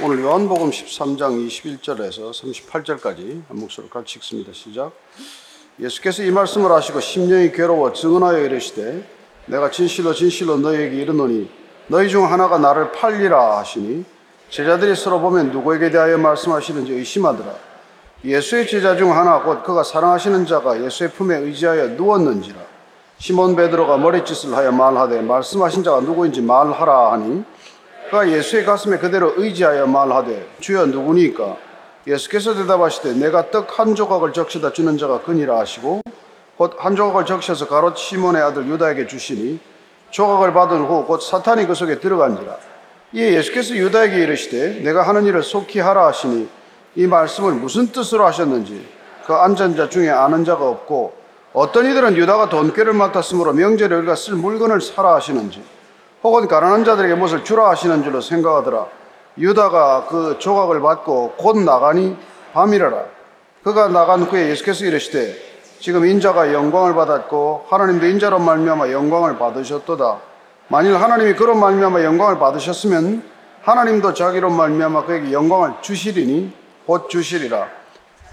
오늘 요한복음 13장 21절에서 38절까지 한 목소리로 같이 읽습니다. 시작. 예수께서 이 말씀을 하시고 심령이 괴로워 증언하여 이르시되 내가 진실로 진실로 너희에게 이르노니 너희 중 하나가 나를 팔리라 하시니 제자들이 서로 보면 누구에게 대하여 말씀하시는지 의심하더라. 예수의 제자 중 하나 곧 그가 사랑하시는 자가 예수의 품에 의지하여 누웠는지라. 시몬 베드로가 머리짓을 하여 말하되 말씀하신 자가 누구인지 말하라 하니 그가 예수의 가슴에 그대로 의지하여 말하되 주여 누구니까? 예수께서 대답하시되 내가 떡 한 조각을 적셔다 주는 자가 그니라 하시고 곧 한 조각을 적셔서 가롯 시몬의 아들 유다에게 주시니 조각을 받은 후 곧 사탄이 그 속에 들어간지라. 이에 예수께서 유다에게 이르시되 내가 하는 일을 속히 하라 하시니 이 말씀을 무슨 뜻으로 하셨는지 그 앉은 자 중에 아는 자가 없고 어떤 이들은 유다가 돈꾀를 맡았으므로 명절에 우리가 쓸 물건을 사라 하시는지 혹은 가난한 자들에게 무엇을 주라 하시는 줄로 생각하더라. 유다가 그 조각을 받고 곧 나가니 밤이라라. 그가 나간 후에 예수께서 이르시되 지금 인자가 영광을 받았고 하나님도 인자로 말미암아 영광을 받으셨도다. 만일 하나님이 그런 말미암아 영광을 받으셨으면 하나님도 자기로 말미암아 그에게 영광을 주시리니 곧 주시리라.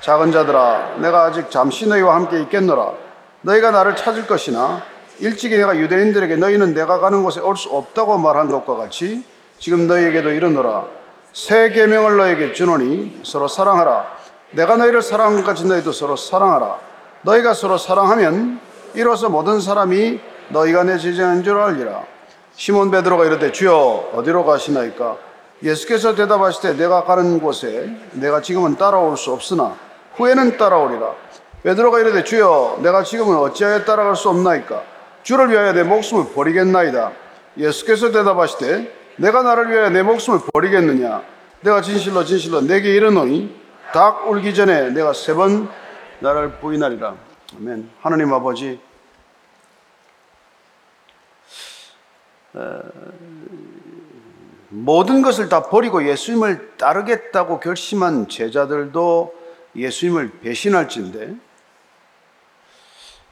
작은 자들아 내가 아직 잠시 너희와 함께 있겠노라. 너희가 나를 찾을 것이나 일찍이 내가 유대인들에게 너희는 내가 가는 곳에 올 수 없다고 말한 것과 같이 지금 너희에게도 이르노라. 새 계명을 너희에게 주노니 서로 사랑하라. 내가 너희를 사랑한 것 같이 너희도 서로 사랑하라. 너희가 서로 사랑하면 이로써 모든 사람이 너희가 내 제자인 줄 알리라. 시몬 베드로가 이르되 주여 어디로 가시나이까? 예수께서 대답하시되 내가 가는 곳에 내가 지금은 따라올 수 없으나 후에는 따라오리라. 베드로가 이르되 주여 내가 지금은 어찌하여 따라갈 수 없나이까 주를 위하여 내 목숨을 버리겠나이다. 예수께서 대답하시되 내가 나를 위하여 내 목숨을 버리겠느냐? 내가 진실로 진실로 내게 이르노니 닭 울기 전에 내가 세 번 나를 부인하리라. 아멘. 하나님 아버지 모든 것을 다 버리고 예수님을 따르겠다고 결심한 제자들도 예수님을 배신할진데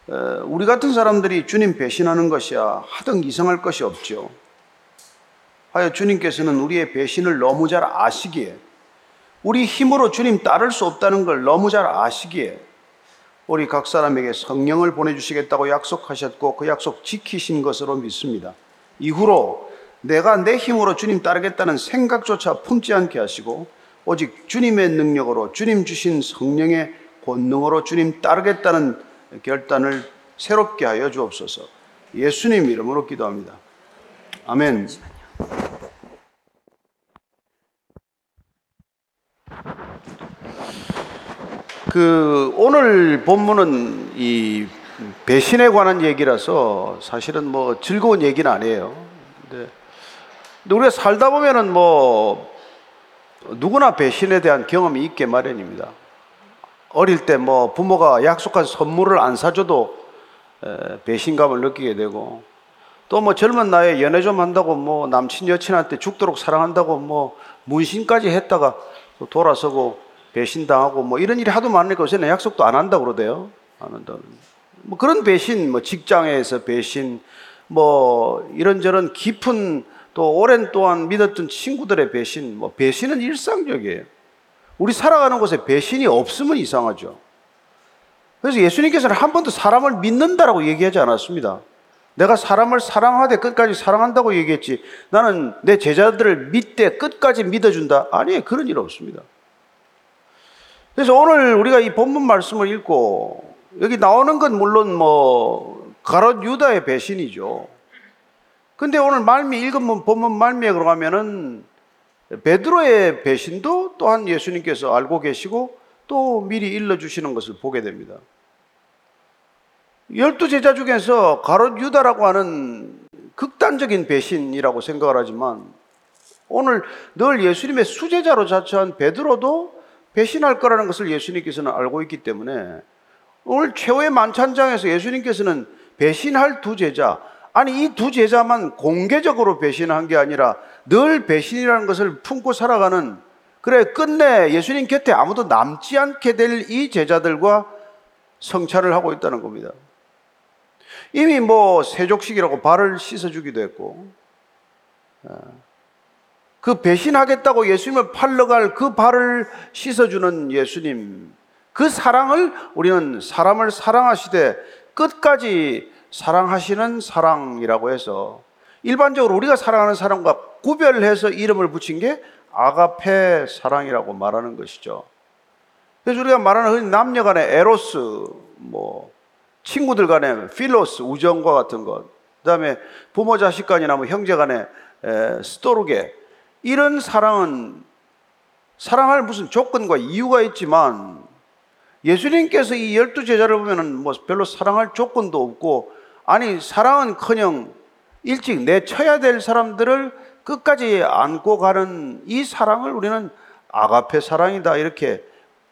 우리 같은 사람들이 주님 배신하는 것이야 하등 이상할 것이 없죠. 하여 주님께서는 우리의 배신을 너무 잘 아시기에 우리 힘으로 주님 따를 수 없다는 걸 너무 잘 아시기에 우리 각 사람에게 성령을 보내주시겠다고 약속하셨고 그 약속 지키신 것으로 믿습니다. 이후로 내가 내 힘으로 주님 따르겠다는 생각조차 품지 않게 하시고 오직 주님의 능력으로 주님 주신 성령의 권능으로 주님 따르겠다는 결단을 새롭게 하여 주옵소서. 예수님 이름으로 기도합니다. 아멘. 그 오늘 본문은 이 배신에 관한 얘기라서 사실은 뭐 즐거운 얘기는 아니에요. 근데, 우리가 살다 보면은 뭐 누구나 배신에 대한 경험이 있게 마련입니다. 어릴 때 뭐 부모가 약속한 선물을 안 사줘도 배신감을 느끼게 되고 또 뭐 젊은 나이에 연애 좀 한다고 뭐 남친 여친한테 죽도록 사랑한다고 뭐 문신까지 했다가 돌아서고 배신당하고 뭐 이런 일이 하도 많으니까 요새는 약속도 안 한다고 그러대요. 안 한다. 뭐 그런 배신, 뭐 직장에서 배신, 뭐 이런저런 깊은 또 오랜 동안 믿었던 친구들의 배신, 뭐 배신은 일상적이에요. 우리 살아가는 곳에 배신이 없으면 이상하죠. 그래서 예수님께서는 한 번도 사람을 믿는다라고 얘기하지 않았습니다. 내가 사람을 사랑하되 끝까지 사랑한다고 얘기했지. 나는 내 제자들을 믿되 끝까지 믿어준다. 아니, 그런 일 없습니다. 그래서 오늘 우리가 이 본문 말씀을 읽고 여기 나오는 건 물론 뭐 가롯 유다의 배신이죠. 근데 오늘 말미 읽은 본문 말미에 들어가면은 베드로의 배신도 또한 예수님께서 알고 계시고 또 미리 일러주시는 것을 보게 됩니다. 열두 제자 중에서 가롯 유다라고 하는 극단적인 배신이라고 생각을 하지만 오늘 늘 예수님의 수제자로 자처한 베드로도 배신할 거라는 것을 예수님께서는 알고 있기 때문에 오늘 최후의 만찬장에서 예수님께서는 배신할 두 제자, 아니 이 두 제자만 공개적으로 배신한 게 아니라 늘 배신이라는 것을 품고 살아가는 그래 끝내 예수님 곁에 아무도 남지 않게 될 이 제자들과 성찰을 하고 있다는 겁니다. 이미 뭐 세족식이라고 발을 씻어주기도 했고 어, 그 배신하겠다고 예수님을 팔러 갈 그 발을 씻어주는 예수님. 그 사랑을 우리는 사람을 사랑하시되 끝까지 사랑하시는 사랑이라고 해서 일반적으로 우리가 사랑하는 사람과 구별해서 이름을 붙인 게 아가페 사랑이라고 말하는 것이죠. 그래서 우리가 말하는 남녀 간의 에로스, 뭐, 친구들 간의 필로스, 우정과 같은 것, 그 다음에 부모 자식 간이나 뭐 형제 간의 에, 스토르게, 이런 사랑은 사랑할 무슨 조건과 이유가 있지만 예수님께서 이 열두 제자를 보면은 뭐 별로 사랑할 조건도 없고 아니 사랑은 커녕 일찍 내쳐야 될 사람들을 끝까지 안고 가는 이 사랑을 우리는 아가페 사랑이다 이렇게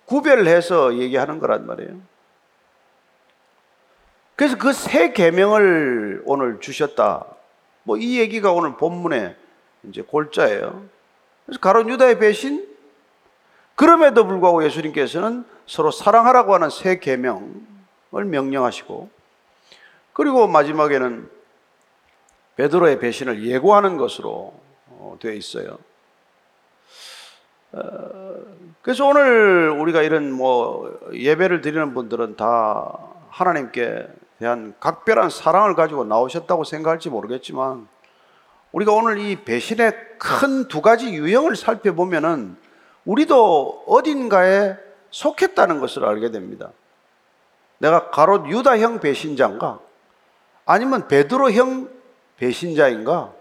구별해서 얘기하는 거란 말이에요. 그래서 그 세 계명을 오늘 주셨다. 뭐 이 얘기가 오늘 본문에 이제 골자예요. 그래서 가론 유다의 배신 그럼에도 불구하고 예수님께서는 서로 사랑하라고 하는 세 계명을 명령하시고 그리고 마지막에는 베드로의 배신을 예고하는 것으로 어, 되어 있어요. 어, 그래서 오늘 우리가 이런 뭐 예배를 드리는 분들은 다 하나님께 대한 각별한 사랑을 가지고 나오셨다고 생각할지 모르겠지만 우리가 오늘 이 배신의 큰 두 가지 유형을 살펴보면은 우리도 어딘가에 속했다는 것을 알게 됩니다. 내가 가롯 유다형 배신자인가? 아니면 베드로형 배신자인가?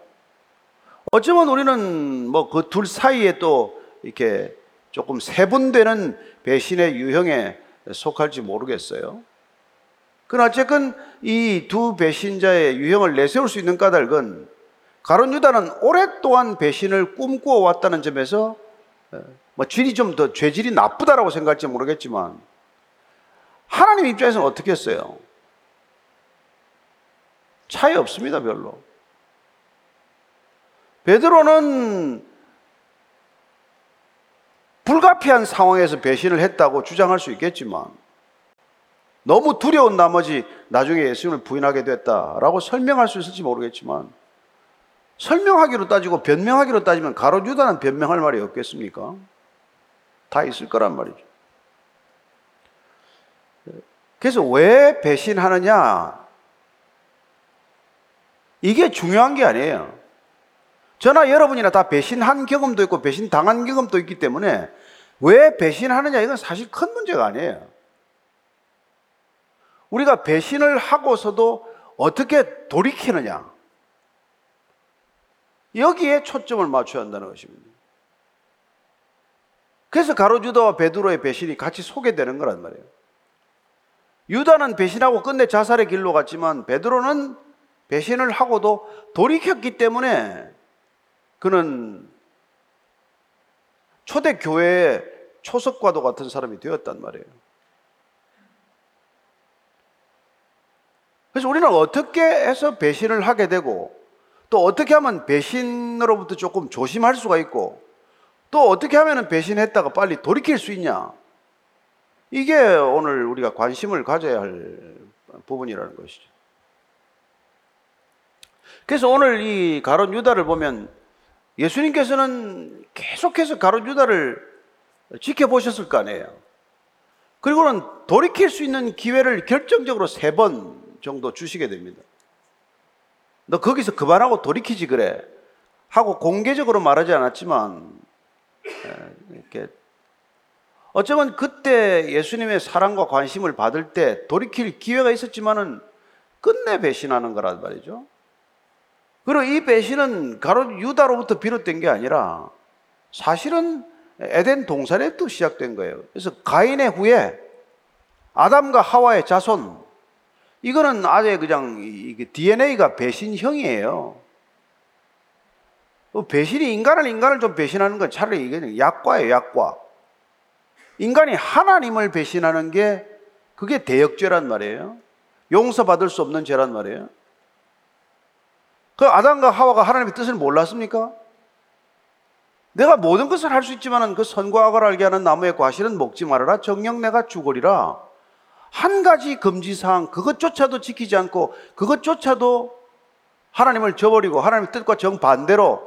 어쩌면 우리는 뭐 그 둘 사이에 또 이렇게 조금 세분되는 배신의 유형에 속할지 모르겠어요. 그러나 어쨌건 이 두 배신자의 유형을 내세울 수 있는 까닭은 가론 유다는 오랫동안 배신을 꿈꾸어 왔다는 점에서 뭐 질이 좀 더 죄질이 나쁘다라고 생각할지 모르겠지만 하나님 입장에서는 어떻게 했어요? 차이 없습니다, 별로. 베드로는 불가피한 상황에서 배신을 했다고 주장할 수 있겠지만 너무 두려운 나머지 나중에 예수님을 부인하게 됐다라고 설명할 수 있을지 모르겠지만 설명하기로 따지고 변명하기로 따지면 가로 유다는 변명할 말이 없겠습니까? 다 있을 거란 말이죠. 그래서 왜 배신하느냐? 이게 중요한 게 아니에요. 저나 여러분이나 다 배신한 경험도 있고 배신 당한 경험도 있기 때문에 왜 배신하느냐 이건 사실 큰 문제가 아니에요. 우리가 배신을 하고서도 어떻게 돌이키느냐. 여기에 초점을 맞춰야 한다는 것입니다. 그래서 가로 유다와 베드로의 배신이 같이 소개되는 거란 말이에요. 유다는 배신하고 끝내 자살의 길로 갔지만 베드로는 배신을 하고도 돌이켰기 때문에 그는 초대 교회의 초석과도 같은 사람이 되었단 말이에요. 그래서 우리는 어떻게 해서 배신을 하게 되고 또 어떻게 하면 배신으로부터 조금 조심할 수가 있고 또 어떻게 하면 배신했다가 빨리 돌이킬 수 있냐? 이게 오늘 우리가 관심을 가져야 할 부분이라는 것이죠. 그래서 오늘 이 가론 유다를 보면 예수님께서는 계속해서 가롯 유다를 지켜보셨을 거 아니에요. 그리고는 돌이킬 수 있는 기회를 결정적으로 세 번 정도 주시게 됩니다. 너 거기서 그만하고 돌이키지 그래. 하고 공개적으로 말하지 않았지만, 이렇게 어쩌면 그때 예수님의 사랑과 관심을 받을 때 돌이킬 기회가 있었지만은 끝내 배신하는 거란 말이죠. 그리고 이 배신은 가로 유다로부터 비롯된 게 아니라 사실은 에덴 동산에도 시작된 거예요. 그래서 가인의 후에 아담과 하와의 자손 이거는 아예 그냥 DNA가 배신형이에요. 뭐 배신이 인간을 인간을 좀 배신하는 건 차라리 이게 약과예요, 약과. 인간이 하나님을 배신하는 게 그게 대역죄란 말이에요. 용서받을 수 없는 죄란 말이에요. 그 아담과 하와가 하나님의 뜻을 몰랐습니까? 내가 모든 것을 할 수 있지만 그 선과 악을 알게 하는 나무의 과실은 먹지 말아라. 정녕 내가 죽으리라. 한 가지 금지사항, 그것조차도 지키지 않고 그것조차도 하나님을 저버리고 하나님의 뜻과 정반대로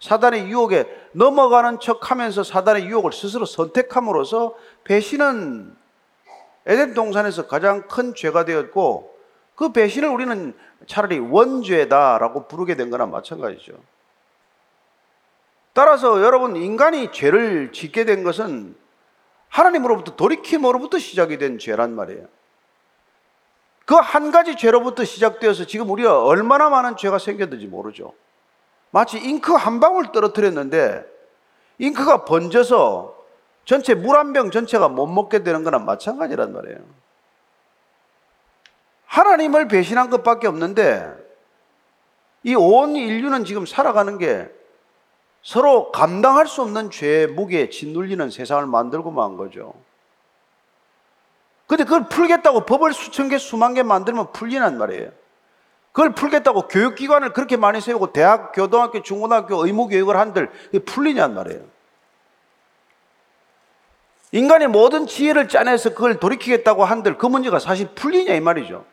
사단의 유혹에 넘어가는 척 하면서 사단의 유혹을 스스로 선택함으로써 배신은 에덴 동산에서 가장 큰 죄가 되었고 그 배신을 우리는 차라리 원죄다라고 부르게 된 거나 마찬가지죠. 따라서 여러분 인간이 죄를 짓게 된 것은 하나님으로부터 돌이킴으로부터 시작이 된 죄란 말이에요. 그 한 가지 죄로부터 시작되어서 지금 우리가 얼마나 많은 죄가 생겼는지 모르죠. 마치 잉크 한 방울 떨어뜨렸는데 잉크가 번져서 전체 물 한 병 전체가 못 먹게 되는 거나 마찬가지란 말이에요. 하나님을 배신한 것밖에 없는데 이 온 인류는 지금 살아가는 게 서로 감당할 수 없는 죄의 무게에 짓눌리는 세상을 만들고 만 거죠. 근데 그걸 풀겠다고 법을 수천 개, 수만 개 만들면 풀리란 말이에요. 그걸 풀겠다고 교육기관을 그렇게 많이 세우고 대학, 고등학교, 중고등학교 의무교육을 한들 풀리냔 말이에요. 인간의 모든 지혜를 짜내서 그걸 돌이키겠다고 한들 그 문제가 사실 풀리냐 이 말이죠.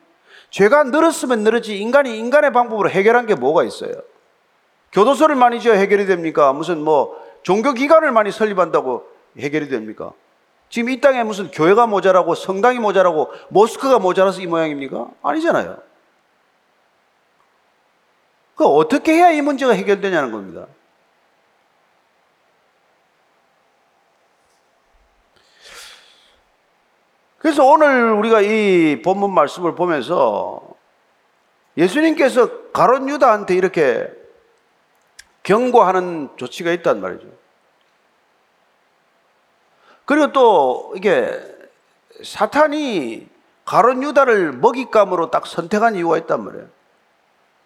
죄가 늘었으면 늘었지 인간이 인간의 방법으로 해결한 게 뭐가 있어요? 교도소를 많이 지어 해결이 됩니까? 무슨 뭐 종교기관을 많이 설립한다고 해결이 됩니까? 지금 이 땅에 무슨 교회가 모자라고 성당이 모자라고 모스크가 모자라서 이 모양입니까? 아니잖아요. 그 어떻게 해야 이 문제가 해결되냐는 겁니다. 그래서 오늘 우리가 이 본문 말씀을 보면서 예수님께서 가론 유다한테 이렇게 경고하는 조치가 있단 말이죠. 그리고 또 이게 사탄이 가론 유다를 먹잇감으로 딱 선택한 이유가 있단 말이에요.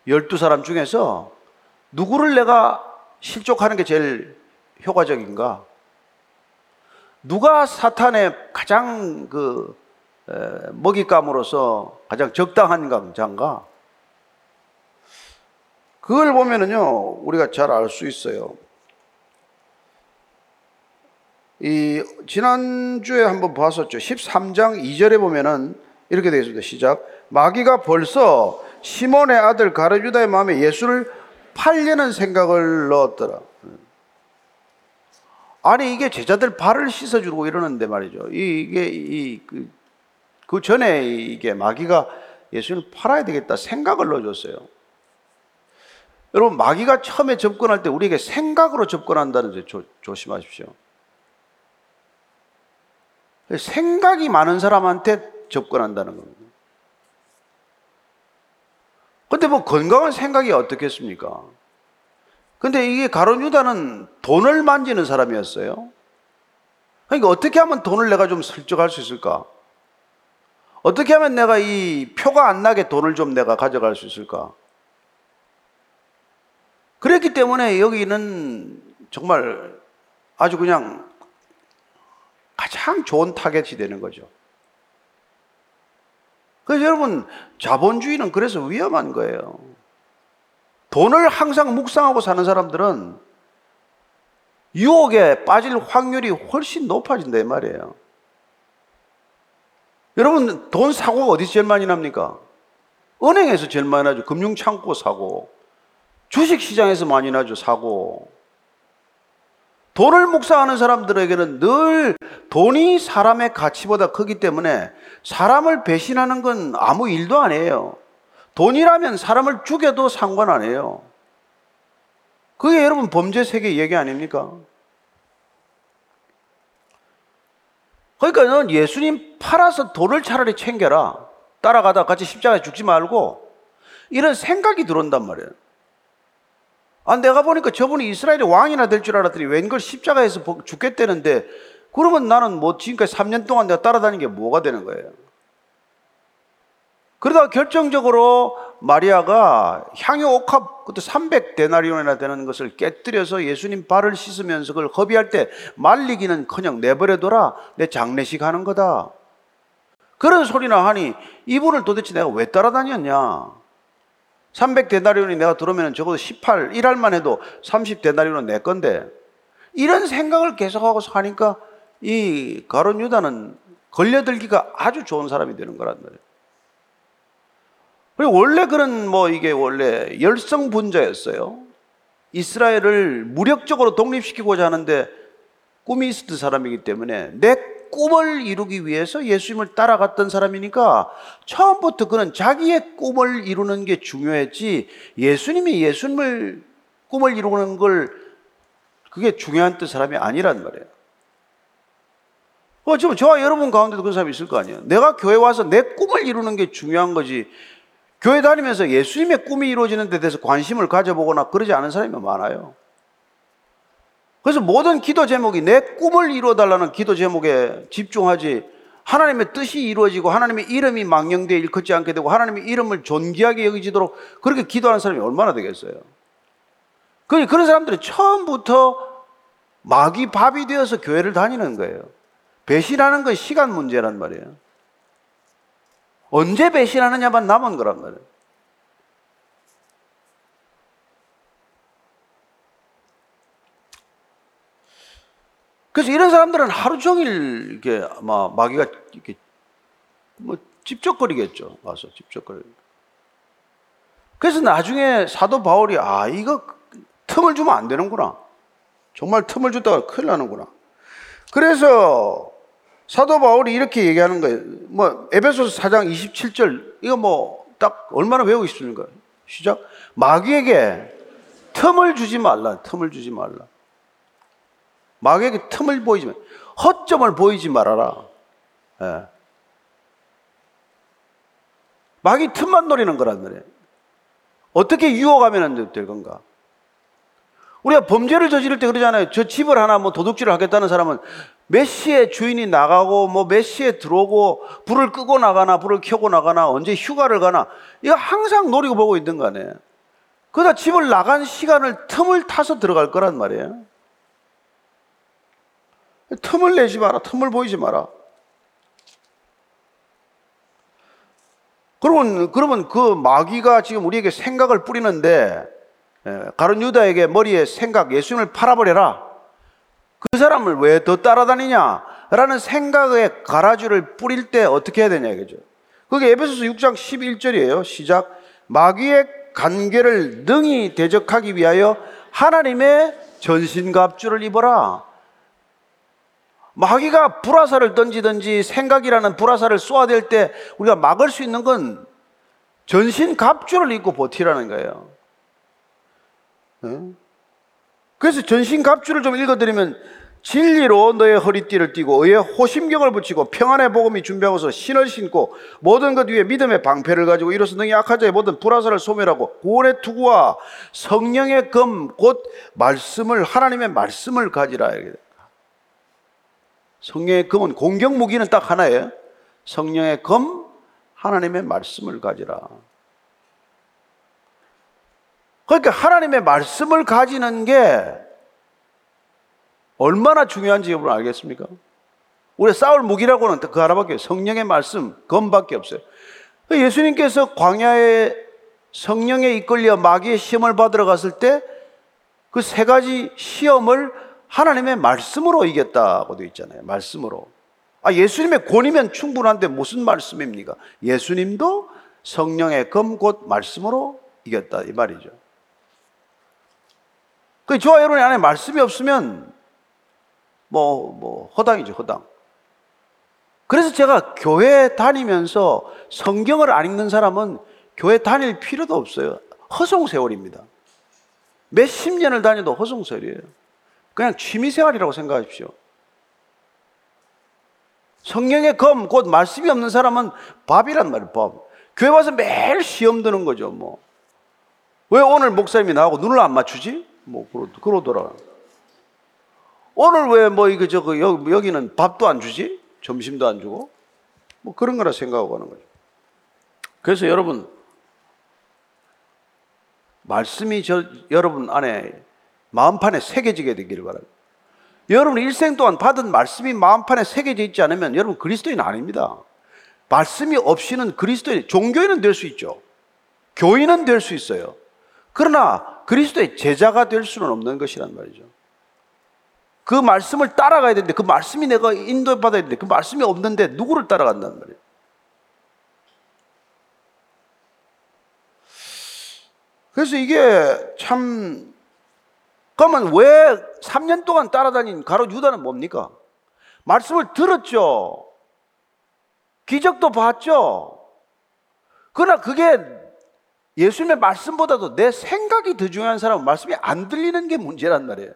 열두 사람 중에서 누구를 내가 실족하는 게 제일 효과적인가? 누가 사탄의 가장 그 먹잇감으로서 가장 적당한 강자인가? 그걸 보면은요, 우리가 잘 알 수 있어요. 이, 지난주에 한번 봤었죠. 13장 2절에 보면은 이렇게 되어 있습니다. 시작. 마귀가 벌써 시몬의 아들 가르주다의 마음에 예수를 팔려는 생각을 넣었더라. 아니, 이게 제자들 발을 씻어주고 이러는데 말이죠. 이게, 이, 그, 그 전에 이게 마귀가 예수를 팔아야 되겠다 생각을 넣어줬어요. 여러분 마귀가 처음에 접근할 때 우리에게 생각으로 접근한다는 점 조, 조심하십시오. 생각이 많은 사람한테 접근한다는 겁니다. 근데 뭐 건강한 생각이 어떻겠습니까? 근데 이게 가론 유다는 돈을 만지는 사람이었어요. 그러니까 어떻게 하면 돈을 내가 좀 슬쩍할 수 있을까? 어떻게 하면 내가 이 표가 안 나게 돈을 좀 내가 가져갈 수 있을까? 그랬기 때문에 여기는 정말 아주 그냥 가장 좋은 타겟이 되는 거죠. 그래서 여러분, 자본주의는 그래서 위험한 거예요. 돈을 항상 묵상하고 사는 사람들은 유혹에 빠질 확률이 훨씬 높아진다, 이 말이에요. 여러분, 돈 사고가 어디서 제일 많이 납니까? 은행에서 제일 많이 나죠. 금융창고 사고. 주식 시장에서 많이 나죠, 사고. 돈을 묵상하는 사람들에게는 늘 돈이 사람의 가치보다 크기 때문에 사람을 배신하는 건 아무 일도 아니에요. 돈이라면 사람을 죽여도 상관 안 해요. 그게 여러분 범죄 세계 얘기 아닙니까? 그러니까 는 예수님 팔아서 돈을 차라리 챙겨라. 따라가다 같이 십자가에 죽지 말고 이런 생각이 들어온단 말이에요. 아, 내가 보니까 저분이 이스라엘의 왕이나 될 줄 알았더니 웬걸 십자가에서 죽겠다는데 그러면 나는 뭐 지금까지 3년 동안 내가 따라다닌 게 뭐가 되는 거예요? 그러다 결정적으로 마리아가 향유 옥합 그것도 300데나리온이나 되는 것을 깨뜨려서 예수님 발을 씻으면서 그걸 허비할 때 말리기는커녕 내버려둬라 내 장례식 하는 거다. 그런 소리나 하니 이분을 도대체 내가 왜 따라다녔냐? 300데나리온이 내가 들어오면 적어도 18, 1할만 해도 30데나리온은 내 건데 이런 생각을 계속하고 사니까 이 가론 유다는 걸려들기가 아주 좋은 사람이 되는 거란 말이에요. 그리고 원래 그런 뭐 이게 원래 열성 분자였어요. 이스라엘을 무력적으로 독립시키고자 하는데 꿈이 있었던 사람이기 때문에 내 꿈을 이루기 위해서 예수님을 따라갔던 사람이니까 처음부터 그는 자기의 꿈을 이루는 게 중요했지 예수님이 예수님을 꿈을 이루는 걸 그게 중요한 뜻 사람이 아니란 말이에요. 어, 지금 저와 여러분 가운데도 그런 사람이 있을 거 아니에요. 내가 교회 와서 내 꿈을 이루는 게 중요한 거지. 교회 다니면서 예수님의 꿈이 이루어지는 데 대해서 관심을 가져보거나 그러지 않은 사람이 많아요. 그래서 모든 기도 제목이 내 꿈을 이루어달라는 기도 제목에 집중하지 하나님의 뜻이 이루어지고 하나님의 이름이 망령되어 일컫지 않게 되고 하나님의 이름을 존귀하게 여기지도록 그렇게 기도하는 사람이 얼마나 되겠어요? 그런 사람들이 처음부터 마귀 밥이 되어서 교회를 다니는 거예요. 배신하는 건 시간 문제란 말이에요. 언제 배신하느냐만 남은 거란 말이에요. 그래서 이런 사람들은 하루 종일 이렇게 아마 마귀가 이렇게 뭐 집적거리겠죠. 와서 집적거리. 그래서 나중에 사도 바울이 아 이거 틈을 주면 안 되는구나. 정말 틈을 줬다가 큰일 나는구나. 그래서 사도 바울이 이렇게 얘기하는 거예요. 뭐 에베소서 4장 27절 이거 뭐 딱 얼마나 외우고 있습니까? 시작. 마귀에게 틈을 주지 말라. 틈을 주지 말라. 마귀에게 틈을 보이지 마. 허점을 보이지 말아라. 예. 마귀 틈만 노리는 거란 말이에요. 어떻게 유혹하면 될 건가? 우리가 범죄를 저지를 때 그러잖아요. 저 집을 하나 뭐 도둑질을 하겠다는 사람은 몇 시에 주인이 나가고 뭐 몇 시에 들어오고 불을 끄고 나가나 불을 켜고 나가나 언제 휴가를 가나 이거 항상 노리고 보고 있는 거 아니에요. 그러다 집을 나간 시간을 틈을 타서 들어갈 거란 말이에요. 틈을 내지 마라. 틈을 보이지 마라. 그러면, 그러면 그 마귀가 지금 우리에게 생각을 뿌리는데, 예, 가론 유다에게 머리에 생각, 예수님을 팔아버려라. 그 사람을 왜 더 따라다니냐? 라는 생각의 가라주를 뿌릴 때 어떻게 해야 되냐, 이거죠. 그게 에베소서 6장 11절이에요. 시작. 마귀의 관계를 능히 대적하기 위하여 하나님의 전신갑주를 입어라. 마귀가 불화살을 던지든지 생각이라는 불화살을 쏘아댈 때 우리가 막을 수 있는 건 전신 갑주를 입고 버티라는 거예요. 그래서 전신 갑주를 좀 읽어드리면 진리로 너의 허리띠를 띠고 의의 호심경을 붙이고 평안의 복음이 준비하고서 신을 신고 모든 것 위에 믿음의 방패를 가지고 이로써 능히 악한 자의 모든 불화살을 소멸하고 구원의 투구와 성령의 금곧 말씀을 하나님의 말씀을 가지라. 성령의 검은 공격 무기는 딱 하나예요. 성령의 검, 하나님의 말씀을 가지라. 그러니까 하나님의 말씀을 가지는 게 얼마나 중요한지 여러분 알겠습니까? 우리 싸울 무기라고는 그 하나밖에 성령의 말씀, 검밖에 없어요. 예수님께서 광야에 성령에 이끌려 마귀의 시험을 받으러 갔을 때 그 세 가지 시험을 하나님의 말씀으로 이겼다고 되어 있잖아요. 말씀으로. 아, 예수님의 권위면 충분한데 무슨 말씀입니까? 예수님도 성령의 검 곧 말씀으로 이겼다. 이 말이죠. 그 저와 여러분 안에 말씀이 없으면 뭐, 뭐, 허당이죠, 허당. 그래서 제가 교회 다니면서 성경을 안 읽는 사람은 교회 다닐 필요도 없어요. 허송세월입니다. 몇십 년을 다녀도 허송세월이에요. 그냥 취미생활이라고 생각하십시오. 성령의 검, 곧 말씀이 없는 사람은 밥이란 말이에요, 밥. 교회 와서 매일 시험 드는 거죠, 뭐. 왜 오늘 목사님이 나하고 눈을 안 맞추지? 뭐, 그러더라. 오늘 왜 뭐, 이거, 저거, 여기는 밥도 안 주지? 점심도 안 주고? 뭐 그런 거라 생각하고 하는 거죠. 그래서 여러분, 말씀이 저, 여러분 안에 마음판에 새겨지게 되기를 바랍니다. 여러분 일생 동안 받은 말씀이 마음판에 새겨져 있지 않으면 여러분 그리스도인 아닙니다. 말씀이 없이는 그리스도인, 종교인은 될 수 있죠. 교인은 될 수 있어요. 그러나 그리스도의 제자가 될 수는 없는 것이란 말이죠. 그 말씀을 따라가야 되는데 그 말씀이 내가 인도받아야 되는데 그 말씀이 없는데 누구를 따라간다는 말이에요. 그래서 이게 참 그러면 왜 3년 동안 따라다닌 가롯 유다는 뭡니까? 말씀을 들었죠. 기적도 봤죠. 그러나 그게 예수님의 말씀보다도 내 생각이 더 중요한 사람은 말씀이 안 들리는 게 문제란 말이에요.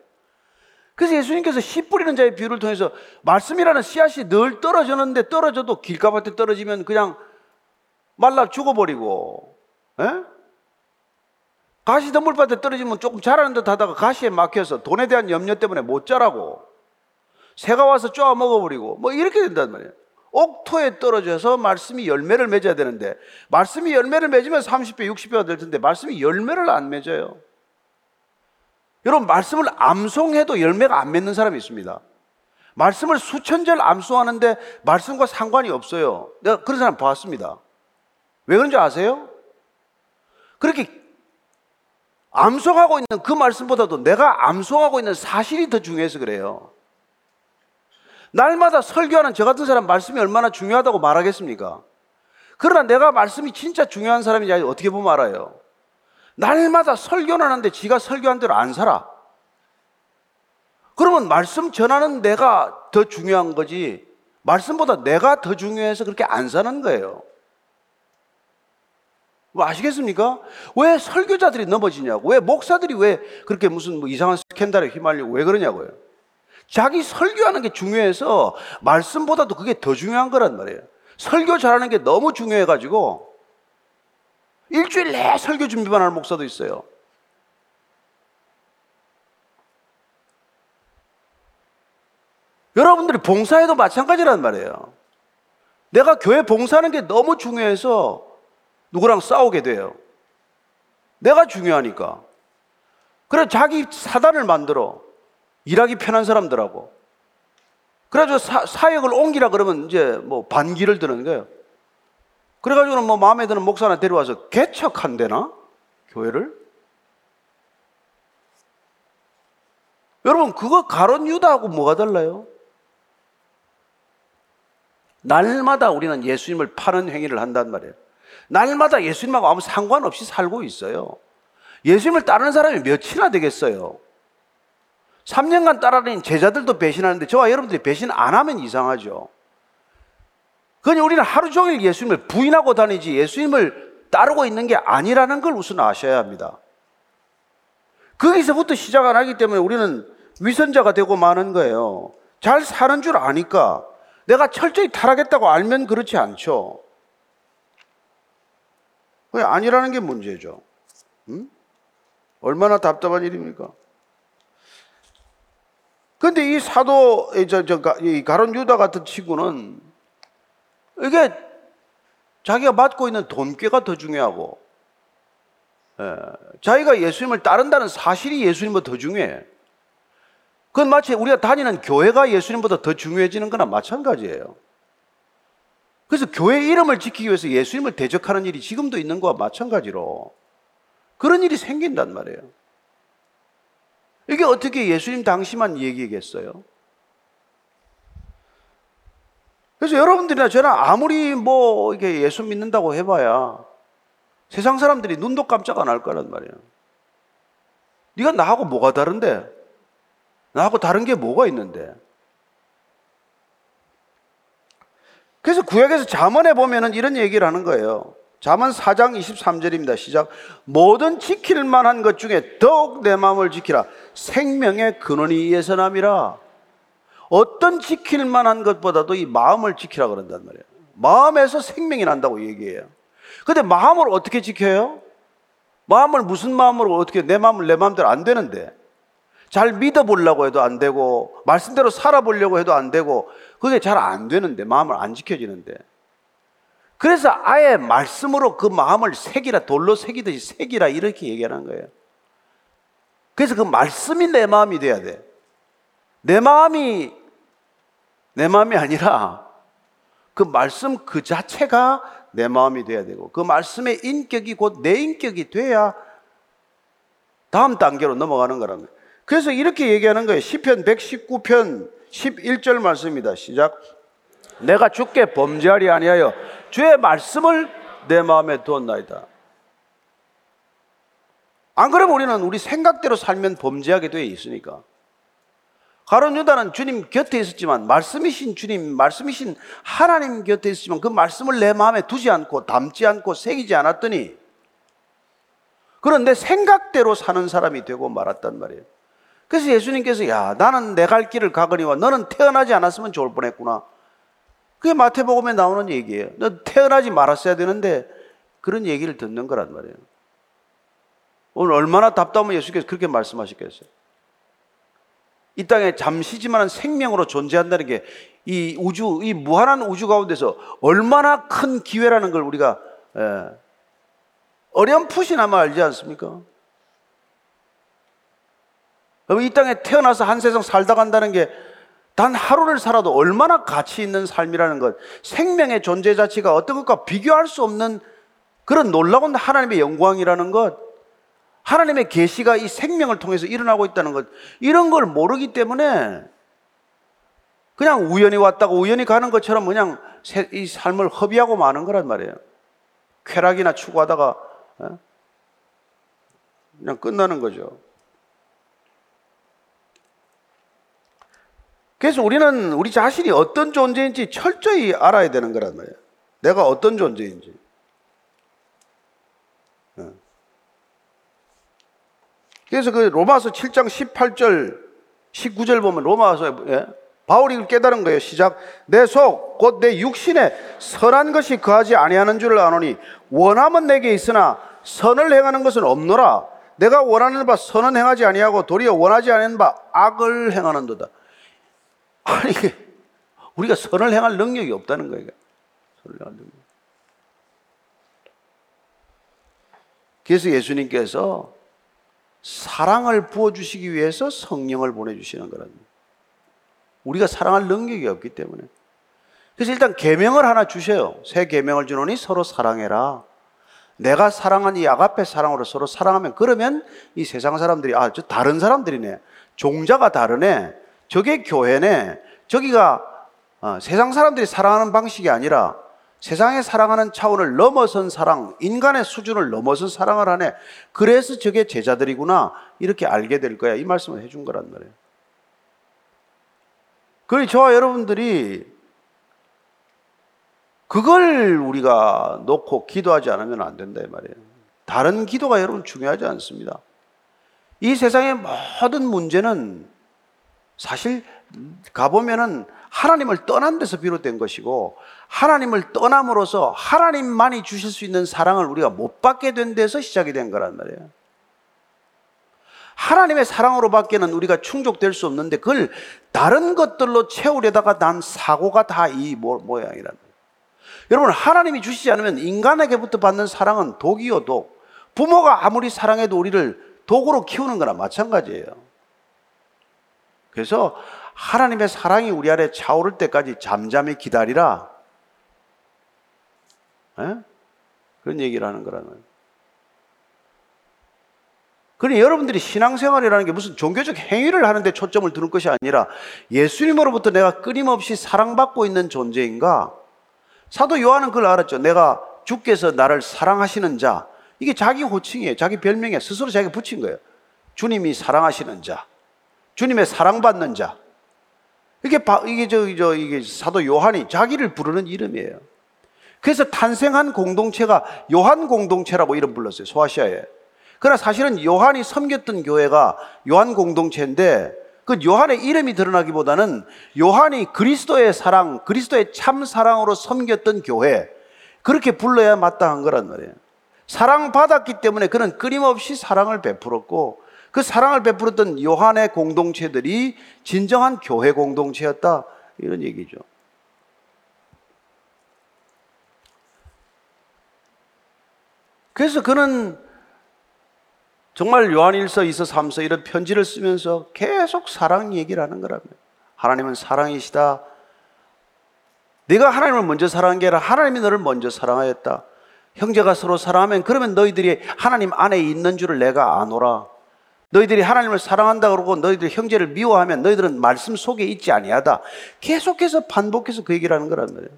그래서 예수님께서 씨 뿌리는 자의 비유를 통해서 말씀이라는 씨앗이 늘 떨어졌는데 떨어져도 길가밭에 떨어지면 그냥 말라 죽어버리고, 예? 가시 덤불밭에 떨어지면 조금 자라는 듯 하다가 가시에 막혀서 돈에 대한 염려 때문에 못 자라고, 새가 와서 쪼아 먹어버리고, 뭐 이렇게 된단 말이에요. 옥토에 떨어져서 말씀이 열매를 맺어야 되는데, 말씀이 열매를 맺으면 30배, 60배가 될 텐데, 말씀이 열매를 안 맺어요. 여러분, 말씀을 암송해도 열매가 안 맺는 사람이 있습니다. 말씀을 수천 절 암송하는데 말씀과 상관이 없어요. 내가 그런 사람 봤습니다. 왜 그런지 아세요? 그렇게 암송하고 있는 그 말씀보다도 내가 암송하고 있는 사실이 더 중요해서 그래요. 날마다 설교하는 저 같은 사람 말씀이 얼마나 중요하다고 말하겠습니까? 그러나 내가 말씀이 진짜 중요한 사람인지 어떻게 보면 알아요? 날마다 설교는 하는데 지가 설교한 대로 안 살아. 그러면 말씀 전하는 내가 더 중요한 거지, 말씀보다 내가 더 중요해서 그렇게 안 사는 거예요. 뭐 아시겠습니까? 왜 설교자들이 넘어지냐고, 왜 목사들이 왜 그렇게 무슨 뭐 이상한 스캔들에 휘말리고 왜 그러냐고요. 자기 설교하는 게 중요해서 말씀보다도 그게 더 중요한 거란 말이에요. 설교 잘하는 게 너무 중요해가지고 일주일 내 설교 준비만 하는 목사도 있어요. 여러분들이 봉사해도 마찬가지란 말이에요. 내가 교회 봉사하는 게 너무 중요해서 누구랑 싸우게 돼요. 내가 중요하니까. 그래 자기 사단을 만들어 일하기 편한 사람들하고. 그래가지고 사, 사역을 옮기라 그러면 이제 뭐 반기를 드는 거예요. 그래가지고는 뭐 마음에 드는 목사 하나 데려와서 개척한대나? 교회를? 여러분, 그거 가론 유다하고 뭐가 달라요? 날마다 우리는 예수님을 파는 행위를 한단 말이에요. 날마다 예수님하고 아무 상관없이 살고 있어요. 예수님을 따르는 사람이 몇이나 되겠어요? 3년간 따라다닌 제자들도 배신하는데 저와 여러분들이 배신 안 하면 이상하죠. 그냥 우리는 하루 종일 예수님을 부인하고 다니지 예수님을 따르고 있는 게 아니라는 걸 우선 아셔야 합니다. 거기서부터 시작 안 하기 때문에 우리는 위선자가 되고 마는 거예요. 잘 사는 줄 아니까 내가 철저히 타락했다고 알면 그렇지 않죠. 그게 아니라는 게 문제죠. 음? 얼마나 답답한 일입니까? 근데 이 사도, 이 저, 저, 이 가론 유다 같은 친구는 이게 자기가 맡고 있는 돈꾀가 더 중요하고, 예, 자기가 예수님을 따른다는 사실이 예수님보다 더 중요해. 그건 마치 우리가 다니는 교회가 예수님보다 더 중요해지는 거나 마찬가지예요. 그래서 교회 이름을 지키기 위해서 예수님을 대적하는 일이 지금도 있는 거와 마찬가지로 그런 일이 생긴단 말이에요. 이게 어떻게 예수님 당시만 얘기겠어요? 그래서 여러분들이나 저나 아무리 뭐 이게 예수 믿는다고 해봐야 세상 사람들이 눈도 깜짝 안 할 거란 말이에요. 네가 나하고 뭐가 다른데? 나하고 다른 게 뭐가 있는데? 그래서 구약에서 잠언에 보면은 이런 얘기를 하는 거예요. 잠언 4장 23절입니다. 시작. 모든 지킬 만한 것 중에 더욱 내 마음을 지키라. 생명의 근원이 예선함이라. 어떤 지킬 만한 것보다도 이 마음을 지키라 그런단 말이에요. 마음에서 생명이 난다고 얘기해요. 근데 마음을 어떻게 지켜요? 마음을 무슨 마음으로 어떻게 내 마음을 내 마음대로 안 되는데 잘 믿어보려고 해도 안 되고 말씀대로 살아보려고 해도 안 되고 그게 잘 안 되는데 마음을 안 지켜지는데 그래서 아예 말씀으로 그 마음을 새기라 돌로 새기듯이 새기라 이렇게 얘기하는 거예요. 그래서 그 말씀이 내 마음이 돼야 돼. 내 마음이 내 마음이 아니라 그 말씀 그 자체가 내 마음이 돼야 되고 그 말씀의 인격이 곧 내 인격이 돼야 다음 단계로 넘어가는 거예요. 그래서 이렇게 얘기하는 거예요. 시편 119편 11절 말씀입니다. 시작. 내가 주께 범죄하리 아니하여 주의 말씀을 내 마음에 두었나이다. 안 그러면 우리는 우리 생각대로 살면 범죄하게 되어 있으니까. 가론 유다는 주님 곁에 있었지만 말씀이신 주님, 말씀이신 하나님 곁에 있었지만 그 말씀을 내 마음에 두지 않고 담지 않고 새기지 않았더니 그런데 생각대로 사는 사람이 되고 말았단 말이에요. 그래서 예수님께서 야 나는 내 갈 길을 가거니와 너는 태어나지 않았으면 좋을 뻔했구나. 그게 마태복음에 나오는 얘기예요. 너 태어나지 말았어야 되는데 그런 얘기를 듣는 거란 말이에요. 오늘 얼마나 답답하면 예수께서 그렇게 말씀하셨겠어요. 이 땅에 잠시지만 생명으로 존재한다는 게 이 우주, 이 무한한 우주 가운데서 얼마나 큰 기회라는 걸 우리가 예, 어렴풋이나마 알지 않습니까? 이 땅에 태어나서 한 세상 살다 간다는 게 단 하루를 살아도 얼마나 가치 있는 삶이라는 것, 생명의 존재 자체가 어떤 것과 비교할 수 없는 그런 놀라운 하나님의 영광이라는 것, 하나님의 계시가 이 생명을 통해서 일어나고 있다는 것, 이런 걸 모르기 때문에 그냥 우연히 왔다가 우연히 가는 것처럼 그냥 이 삶을 허비하고 마는 거란 말이에요. 쾌락이나 추구하다가 어? 그냥 끝나는 거죠. 그래서 우리는 우리 자신이 어떤 존재인지 철저히 알아야 되는 거란 말이에요. 내가 어떤 존재인지. 어. 그래서 그 로마서 7장 18절, 19절 보면 로마서 예? 바울이 깨달은 거예요. 시작. 내 속, 곧 내 육신에 선한 것이 거하지 아니하는 줄을 아노니 원함은 내게 있으나 선을 행하는 것은 없노라. 내가 원하는 바 선은 행하지 아니하고 도리어 원하지 않은 바 악을 행하는도다. 아니 우리가 선을 행할 능력이 없다는 거예요. 선을 행할 능력. 그래서 예수님께서 사랑을 부어주시기 위해서 성령을 보내주시는 거랍니다. 우리가 사랑할 능력이 없기 때문에. 그래서 일단 계명을 하나 주셔요. 새 계명을 주노니 서로 사랑해라. 내가 사랑한 이 아가페 사랑으로 서로 사랑하면 그러면 이 세상 사람들이 아, 저 다른 사람들이네. 종자가 다르네. 저게 교회네. 저기가 어, 세상 사람들이 사랑하는 방식이 아니라 세상에 사랑하는 차원을 넘어선 사랑, 인간의 수준을 넘어선 사랑을 하네. 그래서 저게 제자들이구나. 이렇게 알게 될 거야. 이 말씀을 해준 거란 말이에요. 그러니 저와 여러분들이 그걸 우리가 놓고 기도하지 않으면 안 된다. 이 말이에요. 다른 기도가 여러분 중요하지 않습니다. 이 세상의 모든 문제는 사실 가보면은 하나님을 떠난 데서 비롯된 것이고 하나님을 떠남으로써 하나님만이 주실 수 있는 사랑을 우리가 못 받게 된 데서 시작이 된 거란 말이에요. 하나님의 사랑으로밖에는 우리가 충족될 수 없는데 그걸 다른 것들로 채우려다가 난 사고가 다 이 모양이란 말이에요. 여러분 하나님이 주시지 않으면 인간에게부터 받는 사랑은 독이요 독. 부모가 아무리 사랑해도 우리를 독으로 키우는 거나 마찬가지예요. 그래서 하나님의 사랑이 우리 안에 차오를 때까지 잠잠히 기다리라. 에? 그런 얘기를 하는 거라는. 그러니 여러분들이 신앙생활이라는 게 무슨 종교적 행위를 하는데 초점을 두는 것이 아니라 예수님으로부터 내가 끊임없이 사랑받고 있는 존재인가? 사도 요한은 그걸 알았죠. 내가 주께서 나를 사랑하시는 자. 이게 자기 호칭이에요. 자기 별명이에요. 스스로 자기가 붙인 거예요. 주님이 사랑하시는 자. 주님의 사랑받는 자. 이게 이게 저, 저 이게 사도 요한이 자기를 부르는 이름이에요. 그래서 탄생한 공동체가 요한 공동체라고 이름 불렀어요. 소아시아에. 그러나 사실은 요한이 섬겼던 교회가 요한 공동체인데 그 요한의 이름이 드러나기보다는 요한이 그리스도의 사랑, 그리스도의 참 사랑으로 섬겼던 교회 그렇게 불러야 마땅한 거란 말이에요. 사랑받았기 때문에 그는 끊임없이 사랑을 베풀었고 그 사랑을 베풀었던 요한의 공동체들이 진정한 교회 공동체였다. 이런 얘기죠. 그래서 그는 정말 요한일서, 이서, 삼서 이런 편지를 쓰면서 계속 사랑 얘기를 하는 거라면 하나님은 사랑이시다. 네가 하나님을 먼저 사랑한 게 아니라 하나님이 너를 먼저 사랑하였다. 형제가 서로 사랑하면 그러면 너희들이 하나님 안에 있는 줄을 내가 아노라. 너희들이 하나님을 사랑한다 그러고 너희들이 형제를 미워하면 너희들은 말씀 속에 있지 아니하다. 계속해서 반복해서 그 얘기를 하는 거란 말이에요.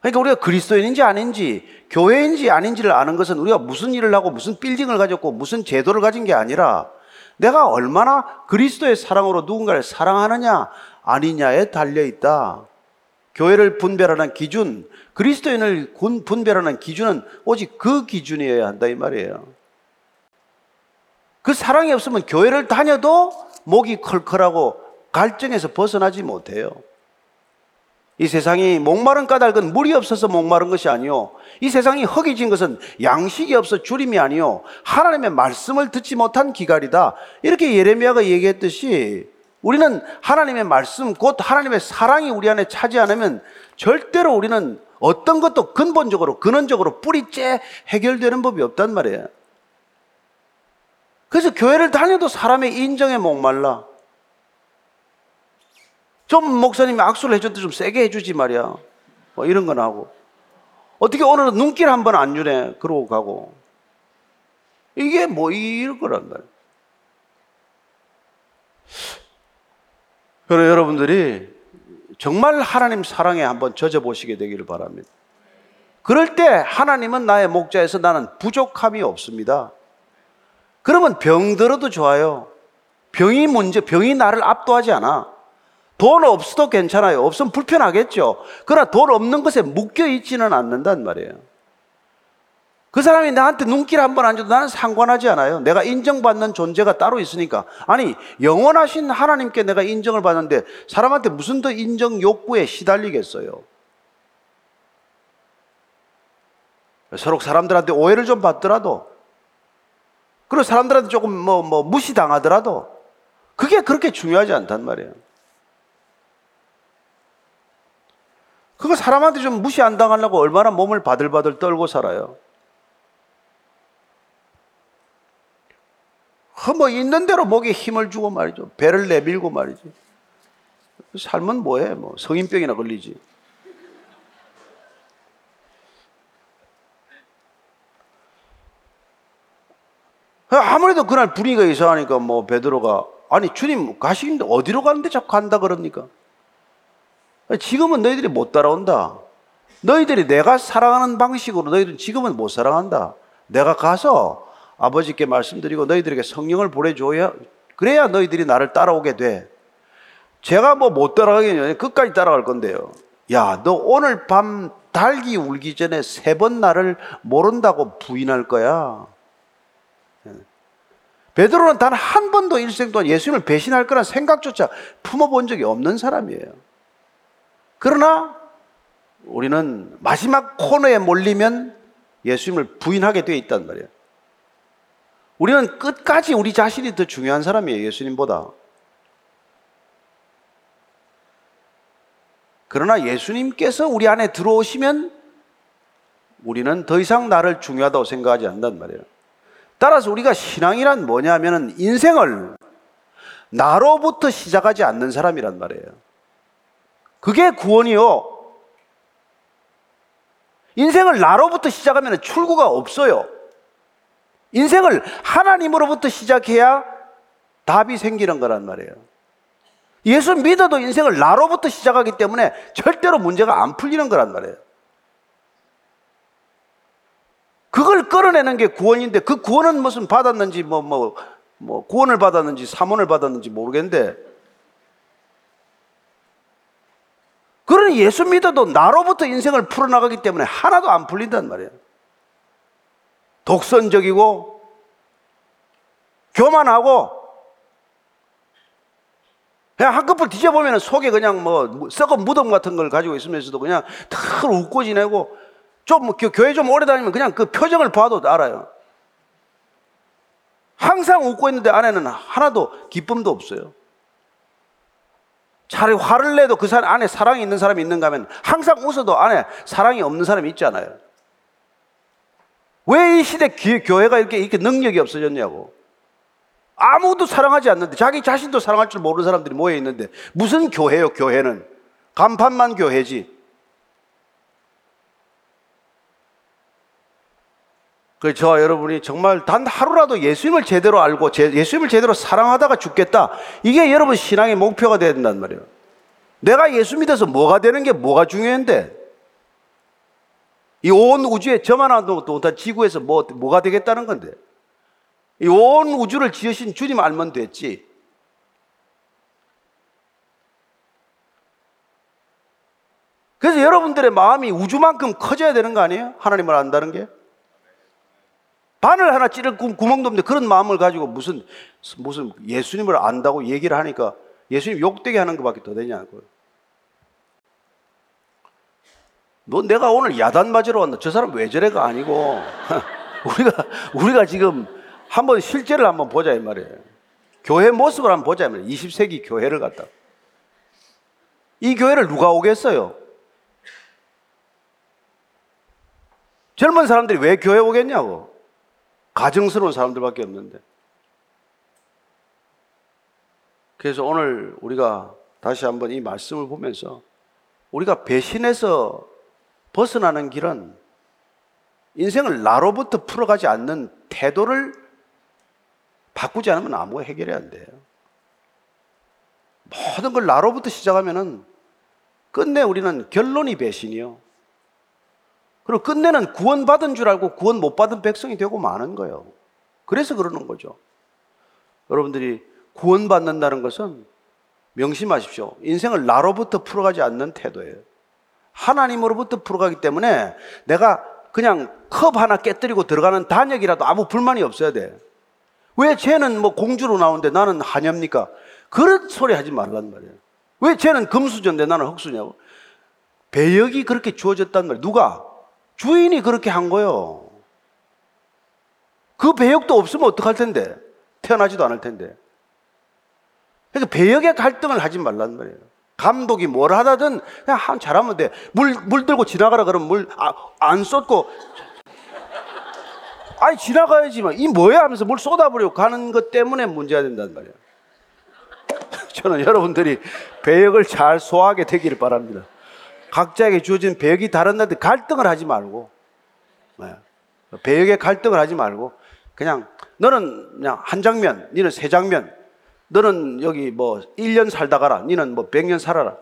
그러니까 우리가 그리스도인인지 아닌지, 교회인지 아닌지를 아는 것은 우리가 무슨 일을 하고 무슨 빌딩을 가졌고 무슨 제도를 가진 게 아니라 내가 얼마나 그리스도의 사랑으로 누군가를 사랑하느냐, 아니냐에 달려 있다. 교회를 분별하는 기준, 그리스도인을 군- 분별하는 기준은 오직 그 기준이어야 한다 이 말이에요. 그 사랑이 없으면 교회를 다녀도 목이 컬컬하고 갈증에서 벗어나지 못해요. 이 세상이 목마른 까닭은 물이 없어서 목마른 것이 아니요. 이 세상이 허기진 것은 양식이 없어 주림이 아니요. 하나님의 말씀을 듣지 못한 기갈이다. 이렇게 예레미야가 얘기했듯이 우리는 하나님의 말씀, 곧 하나님의 사랑이 우리 안에 차지 않으면 절대로 우리는 어떤 것도 근본적으로, 근원적으로 뿌리째 해결되는 법이 없단 말이에요. 그래서 교회를 다녀도 사람의 인정에 목말라. 좀 목사님이 악수를 해줬는데 좀 세게 해주지 말이야. 뭐 이런 건 하고. 어떻게 오늘은 눈길 한 번 안 주네. 그러고 가고. 이게 뭐 이럴 거란 말이야. 그래 여러분들이 정말 하나님 사랑에 한번 젖어 보시게 되기를 바랍니다. 그럴 때 하나님은 나의 목자에서 나는 부족함이 없습니다. 그러면 병 들어도 좋아요. 병이 문제, 병이 나를 압도하지 않아. 돈 없어도 괜찮아요. 없으면 불편하겠죠. 그러나 돈 없는 것에 묶여 있지는 않는단 말이에요. 그 사람이 나한테 눈길 한 번 안 줘도 나는 상관하지 않아요. 내가 인정받는 존재가 따로 있으니까. 아니, 영원하신 하나님께 내가 인정을 받는데 사람한테 무슨 더 인정 욕구에 시달리겠어요. 서로 사람들한테 오해를 좀 받더라도, 그리고 사람들한테 조금 뭐, 뭐, 무시당하더라도, 그게 그렇게 중요하지 않단 말이에요. 그거 사람한테 좀 무시 안 당하려고 얼마나 몸을 바들바들 떨고 살아요. 그뭐 있는 대로 목에 힘을 주고 말이죠. 배를 내밀고 말이지. 삶은 뭐해? 뭐 성인병이나 걸리지. 아무래도 그날 분위기가 이상하니까 뭐 베드로가 아니 주님 가시는데 어디로 가는데 자꾸 간다 그럽니까? 지금은 너희들이 못 따라온다. 너희들이 내가 사랑하는 방식으로 너희들은 지금은 못 사랑한다. 내가 가서 아버지께 말씀드리고 너희들에게 성령을 보내줘야 그래야 너희들이 나를 따라오게 돼. 제가 뭐 못 따라가겠냐? 끝까지 따라갈 건데요. 야, 너 오늘 밤 달기 울기 전에 세 번 나를 모른다고 부인할 거야. 베드로는 단 한 번도 일생 동안 예수님을 배신할 거란 생각조차 품어본 적이 없는 사람이에요. 그러나 우리는 마지막 코너에 몰리면 예수님을 부인하게 되어 있단 말이에요. 우리는 끝까지 우리 자신이 더 중요한 사람이에요, 예수님보다. 그러나 예수님께서 우리 안에 들어오시면 우리는 더 이상 나를 중요하다고 생각하지 않는단 말이에요. 따라서 우리가 신앙이란 뭐냐면은 인생을 나로부터 시작하지 않는 사람이란 말이에요. 그게 구원이요. 인생을 나로부터 시작하면 출구가 없어요. 인생을 하나님으로부터 시작해야 답이 생기는 거란 말이에요. 예수 믿어도 인생을 나로부터 시작하기 때문에 절대로 문제가 안 풀리는 거란 말이에요. 그걸 끌어내는 게 구원인데 그 구원은 무슨 받았는지 뭐, 뭐, 뭐, 구원을 받았는지 사문을 받았는지 모르겠는데 그러니 예수 믿어도 나로부터 인생을 풀어나가기 때문에 하나도 안 풀린단 말이에요. 독선적이고 교만하고 그냥 한꺼풀 뒤져보면 속에 그냥 뭐 썩은 무덤 같은 걸 가지고 있으면서도 그냥 늘 웃고 지내고 좀 교회 좀 오래 다니면 그냥 그 표정을 봐도 알아요. 항상 웃고 있는데 안에는 하나도 기쁨도 없어요. 차라리 화를 내도 그 사람 안에 사랑이 있는 사람이 있는가 하면 항상 웃어도 안에 사랑이 없는 사람이 있잖아요. 왜 이 시대 교회가 이렇게, 이렇게 능력이 없어졌냐고. 아무도 사랑하지 않는데 자기 자신도 사랑할 줄 모르는 사람들이 모여 있는데 무슨 교회요, 교회는? 간판만 교회지. 그 저와 여러분이 정말 단 하루라도 예수님을 제대로 알고 예수님을 제대로 사랑하다가 죽겠다. 이게 여러분 신앙의 목표가 돼야 된단 말이에요. 내가 예수 믿어서 뭐가 되는 게 뭐가 중요한데? 이 온 우주에 저만 안 둬도 못한 지구에서 뭐, 뭐가 되겠다는 건데. 이 온 우주를 지으신 주님 알면 됐지. 그래서 여러분들의 마음이 우주만큼 커져야 되는 거 아니에요? 하나님을 안다는 게? 바늘 하나 찌를 구- 구멍도 없는데 그런 마음을 가지고 무슨, 무슨 예수님을 안다고 얘기를 하니까 예수님 욕되게 하는 것밖에 더 되냐고요. 너 내가 오늘 야단 맞으러 왔나? 저 사람 왜 저래가 아니고 우리가 우리가 지금 한번 실제를 한번 보자 이 말이에요. 교회 모습을 한번 보자 이 말이에요. 20세기 교회를 갖다. 이 교회를 누가 오겠어요? 젊은 사람들이 왜 교회 오겠냐고. 가정스러운 사람들밖에 없는데. 그래서 오늘 우리가 다시 한번 이 말씀을 보면서 우리가 배신해서 벗어나는 길은 인생을 나로부터 풀어가지 않는 태도를 바꾸지 않으면 아무 해결이 안 돼요. 모든 걸 나로부터 시작하면은 끝내 우리는 결론이 배신이요. 그리고 끝내는 구원받은 줄 알고 구원 못 받은 백성이 되고 마는 거예요. 그래서 그러는 거죠. 여러분들이 구원받는다는 것은 명심하십시오. 인생을 나로부터 풀어가지 않는 태도예요. 하나님으로부터 풀어가기 때문에 내가 그냥 컵 하나 깨뜨리고 들어가는 단역이라도 아무 불만이 없어야 돼. 왜 쟤는 뭐 공주로 나오는데 나는 하녀입니까? 그런 소리 하지 말란 말이에요. 왜 쟤는 금수저인데 나는 흑수냐고? 배역이 그렇게 주어졌단 말이에요. 누가? 주인이 그렇게 한 거요. 그 배역도 없으면 어떡할 텐데? 태어나지도 않을 텐데. 그러니까 배역의 갈등을 하지 말란 말이에요. 감독이 뭘 하다든 그냥 한 잘하면 돼. 물, 물 들고 지나가라 그러면 물, 아, 안 쏟고. 아니, 지나가야지만. 이 뭐야 하면서 물 쏟아버리고 가는 것 때문에 문제가 된단 말이에요. 저는 여러분들이 배역을 잘 소화하게 되기를 바랍니다. 각자에게 주어진 배역이 다른데 갈등을 하지 말고, 네. 배역의 갈등을 하지 말고, 그냥 너는 그냥 한 장면, 너는 세 장면, 너는 여기 뭐 1년 살다 가라, 너는 뭐 100년 살아라.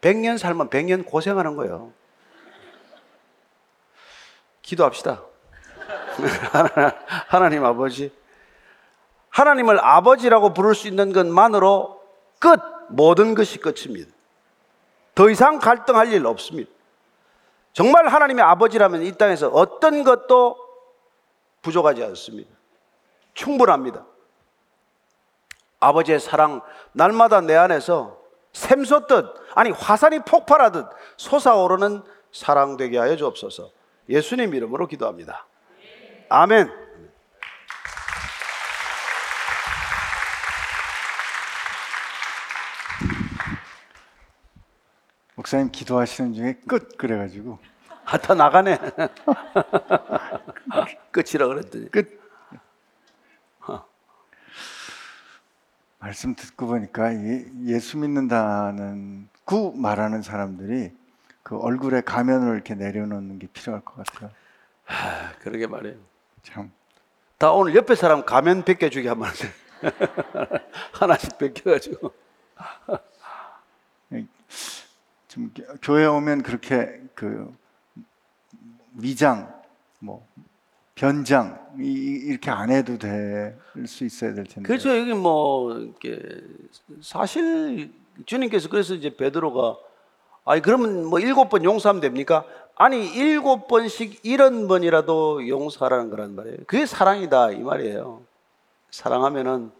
100년 살면 100년 고생하는 거예요. 기도합시다. 하나님 아버지. 하나님을 아버지라고 부를 수 있는 것만으로 끝! 모든 것이 끝입니다. 더 이상 갈등할 일 없습니다. 정말 하나님의 아버지라면 이 땅에서 어떤 것도 부족하지 않습니다. 충분합니다. 아버지의 사랑 날마다 내 안에서 샘솟듯 아니 화산이 폭발하듯 솟아오르는 사랑 되게 하여 주옵소서. 예수님 이름으로 기도합니다. 아멘. 목사님 기도하시는 중에 끝 그래가지고 아, 다 나가네. 끝이라 그랬더니. 끝 말씀 듣고 보니까 예, 예수 믿는다는 구 말하는 사람들이 그 얼굴에 가면을 이렇게 내려놓는 게 필요할 것 같아요. 아, 그러게 말이에요. 참 다 오늘 옆에 사람 가면 벗겨주기 돼. 하나씩 벗겨가지고. 좀 교- 교회 오면 그렇게 그 위장 뭐 변장 이- 이렇게 안 해도 될 수 있어야 될 텐데. 그렇죠. 여기 뭐 이렇게 사실 주님께서 그래서 이제 베드로가 아니 그러면 뭐 일곱 번 용서하면 됩니까? 아니 일곱 번씩 일흔 번이라도 용서하라는 거란 말이에요. 그게 사랑이다 이 말이에요. 사랑하면은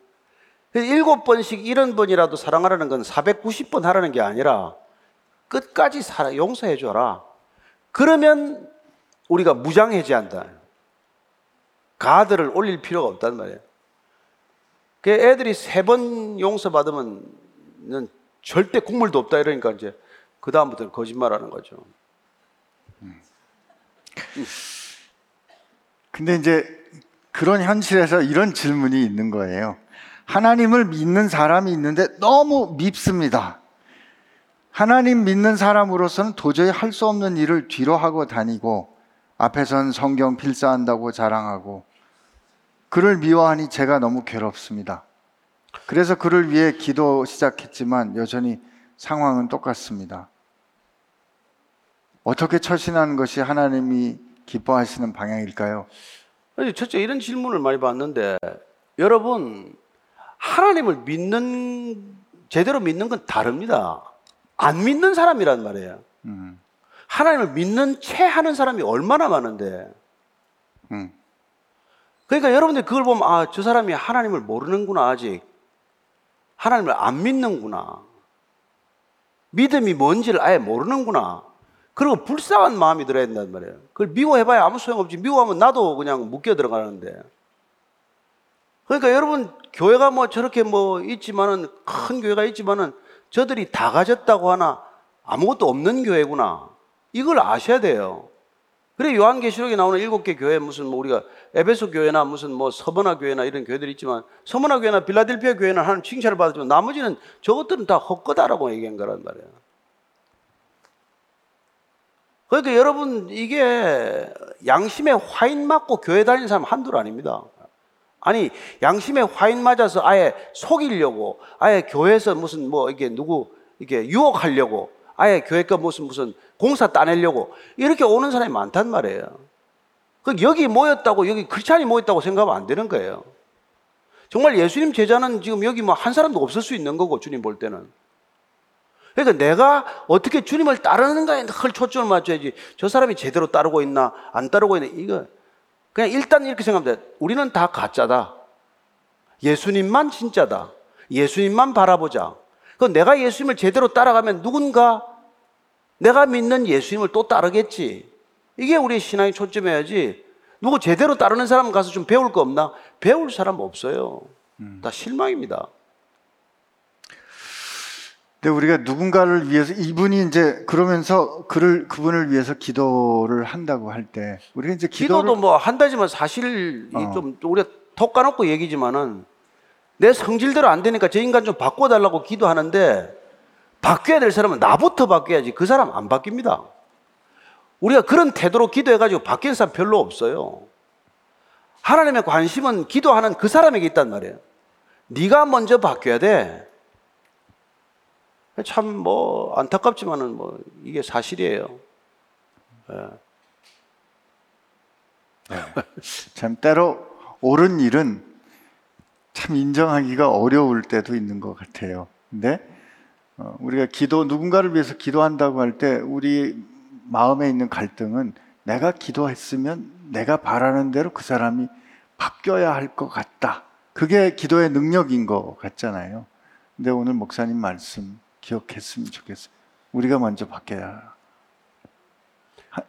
그 일곱 번씩 일흔 번이라도 사랑하라는 건 490번 하라는 게 아니라 끝까지 사랑 용서해 줘라. 그러면 우리가 무장 해제한다. 가드를 올릴 필요가 없단 말이에요. 그 애들이 세 번 용서 받으면 절대 국물도 없다 이러니까 이제 그 다음부터는 거짓말하는 거죠. 근데 이제 그런 현실에서 이런 질문이 있는 거예요. 하나님을 믿는 사람이 있는데 너무 밉습니다. 하나님 믿는 사람으로서는 도저히 할 수 없는 일을 뒤로 하고 다니고 앞에선 성경 필사한다고 자랑하고 그를 미워하니 제가 너무 괴롭습니다. 그래서 그를 위해 기도 시작했지만 여전히 상황은 똑같습니다. 어떻게 처신하는 것이 하나님이 기뻐하시는 방향일까요? 첫째 이런 질문을 많이 받는데 여러분 하나님을 믿는 제대로 믿는 건 다릅니다. 안 믿는 사람이란 말이에요. 음, 하나님을 믿는 채 하는 사람이 얼마나 많은데. 음. 그러니까 여러분들 그걸 보면 아, 저 사람이 하나님을 모르는구나 아직. 하나님을 안 믿는구나. 믿음이 뭔지를 아예 모르는구나. 그리고 불쌍한 마음이 들어야 된단 말이에요. 그걸 미워해봐야 아무 소용없지. 미워하면 나도 그냥 묶여 들어가는데. 그러니까 여러분, 교회가 뭐 저렇게 뭐 있지만은, 큰 교회가 있지만은, 저들이 다 가졌다고 하나 아무것도 없는 교회구나. 이걸 아셔야 돼요. 그래, 요한계시록에 나오는 일곱 개 교회 무슨 뭐 우리가 에베소 교회나 무슨 뭐 서머나 교회나 이런 교회들이 있지만 서머나 교회나 빌라델피아 교회는 하나님 칭찬을 받았지만 나머지는 저것들은 다 헛거다라고 얘기한 거란 말이에요. 그러니까 여러분 이게 양심에 화인 맞고 교회 다니는 사람 한둘 아닙니다. 아니 양심에 화인 맞아서 아예 속이려고 아예 교회에서 무슨 뭐 이게 누구 이게 유혹하려고 아예 교회가 무슨 무슨 공사 따내려고 이렇게 오는 사람이 많단 말이에요. 그 여기 모였다고 여기 크리스찬이 모였다고 생각하면 안 되는 거예요. 정말 예수님 제자는 지금 여기 뭐 한 사람도 없을 수 있는 거고 주님 볼 때는. 그러니까 내가 어떻게 주님을 따르는가에 늘 초점을 맞춰야지 저 사람이 제대로 따르고 있나 안 따르고 있나 이거 그냥 일단 이렇게 생각하면 돼. 우리는 다 가짜다. 예수님만 진짜다. 예수님만 바라보자. 그 내가 예수님을 제대로 따라가면 누군가 내가 믿는 예수님을 또 따르겠지. 이게 우리의 신앙의 초점이어야지. 누구 제대로 따르는 사람 가서 좀 배울 거 없나? 배울 사람 없어요. 다 실망입니다. 근데 우리가 누군가를 위해서 이분이 이제 그러면서 그를 그분을 위해서 기도를 한다고 할 때 우리가 이제 기도를 기도도 뭐 한다지만 사실 이 어. 좀 우리가 톡 까놓고 얘기지만은 내 성질대로 안 되니까 저 인간 좀 바꿔달라고 기도하는데 바뀌어야 될 사람은 나부터 바뀌어야지 그 사람 안 바뀝니다. 우리가 그런 태도로 기도해가지고 바뀌는 사람 별로 없어요. 하나님의 관심은 기도하는 그 사람에게 있단 말이에요. 네가 먼저 바뀌어야 돼. 참 뭐 안타깝지만은 뭐 이게 사실이에요. 참 때로 옳은 일은 참 인정하기가 어려울 때도 있는 것 같아요. 근데 어, 우리가 기도 누군가를 위해서 기도한다고 할 때 우리 마음에 있는 갈등은 내가 기도했으면 내가 바라는 대로 그 사람이 바뀌어야 할 것 같다. 그게 기도의 능력인 것 같잖아요. 근데 오늘 목사님 말씀 기억했으면 좋겠어요. 우리가 먼저 바뀌어야.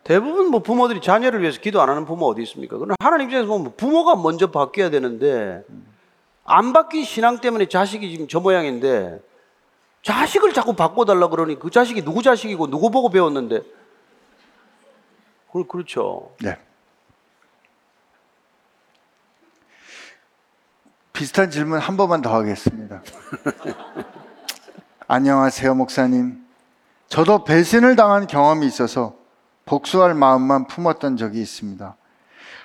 대부분 뭐 부모들이 자녀를 위해서 기도 안 하는 부모 어디 있습니까? 그럼 하나님 입장에서 보면 부모가 먼저 바뀌어야 되는데 안 바뀐 신앙 때문에 자식이 지금 저 모양인데 자식을 자꾸 바꿔달라 그러니 그 자식이 누구 자식이고 누구 보고 배웠는데 그 그렇죠. 네. 비슷한 질문 한 번만 더 하겠습니다. 안녕하세요, 목사님. 저도 배신을 당한 경험이 있어서 복수할 마음만 품었던 적이 있습니다.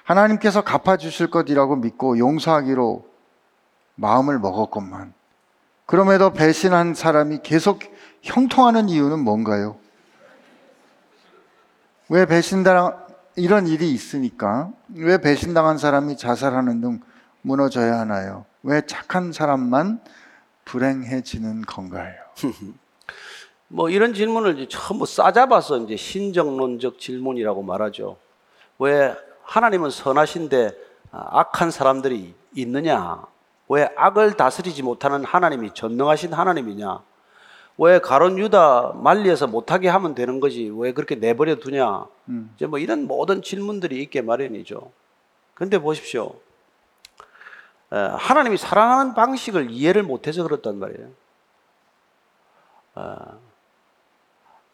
하나님께서 갚아주실 것이라고 믿고 용서하기로 마음을 먹었건만. 그럼에도 배신한 사람이 계속 형통하는 이유는 뭔가요? 왜 배신당 이런 일이 있으니까 왜 배신당한 사람이 자살하는 등 무너져야 하나요? 왜 착한 사람만 불행해지는 건가요? 뭐 이런 질문을 이제 전부 싸잡아서 이제 신정론적 질문이라고 말하죠. 왜 하나님은 선하신데 아, 악한 사람들이 있느냐? 왜 악을 다스리지 못하는 하나님이 전능하신 하나님이냐? 왜 가론 유다 말리에서 못하게 하면 되는 거지? 왜 그렇게 내버려 두냐? 이제 뭐 이런 모든 질문들이 있게 마련이죠. 근데 보십시오. 에, 하나님이 사랑하는 방식을 이해를 못해서 그렇단 말이에요.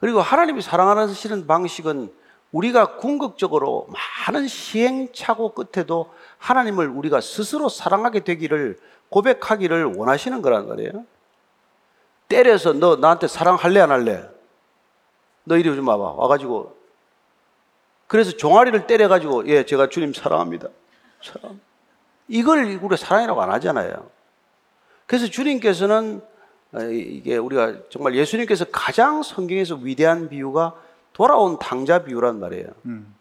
그리고 하나님이 사랑하시는 방식은 우리가 궁극적으로 많은 시행착오 끝에도 하나님을 우리가 스스로 사랑하게 되기를 고백하기를 원하시는 거란 말이에요. 때려서 너 나한테 사랑할래 안 할래? 너 이리 좀 와봐. 와가지고 그래서 종아리를 때려가지고 예 제가 주님 사랑합니다. 사랑. 이걸 우리가 사랑이라고 안 하잖아요. 그래서 주님께서는 어, 이게 우리가 정말 예수님께서 가장 성경에서 위대한 비유가 돌아온 탕자 비유란 말이에요. 음.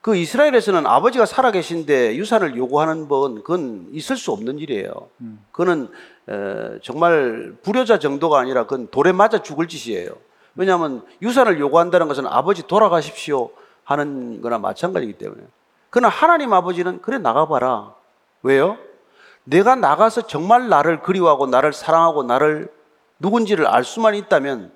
그 이스라엘에서는 아버지가 살아계신데 유산을 요구하는 건 그건 있을 수 없는 일이에요. 그거는 에, 정말 불효자 정도가 아니라 그건 돌에 맞아 죽을 짓이에요. 왜냐하면 유산을 요구한다는 것은 아버지 돌아가십시오 하는 거나 마찬가지이기 때문에. 그러나 하나님 아버지는 그래 나가봐라. 왜요? 내가 나가서 정말 나를 그리워하고 나를 사랑하고 나를 누군지를 알 수만 있다면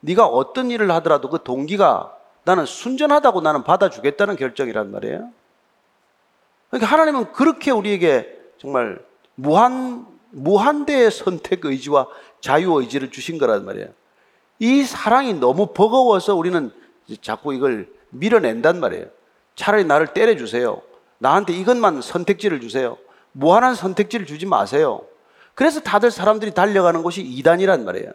네가 어떤 일을 하더라도 그 동기가 나는 순전하다고 나는 받아주겠다는 결정이란 말이에요. 그러니까 하나님은 그렇게 우리에게 정말 무한 무한대의 선택 의지와 자유 의지를 주신 거란 말이에요. 이 사랑이 너무 버거워서 우리는 자꾸 이걸 밀어낸단 말이에요. 차라리 나를 때려 주세요. 나한테 이것만 선택지를 주세요. 무한한 선택지를 주지 마세요. 그래서 다들 사람들이 달려가는 곳이 이단이란 말이에요.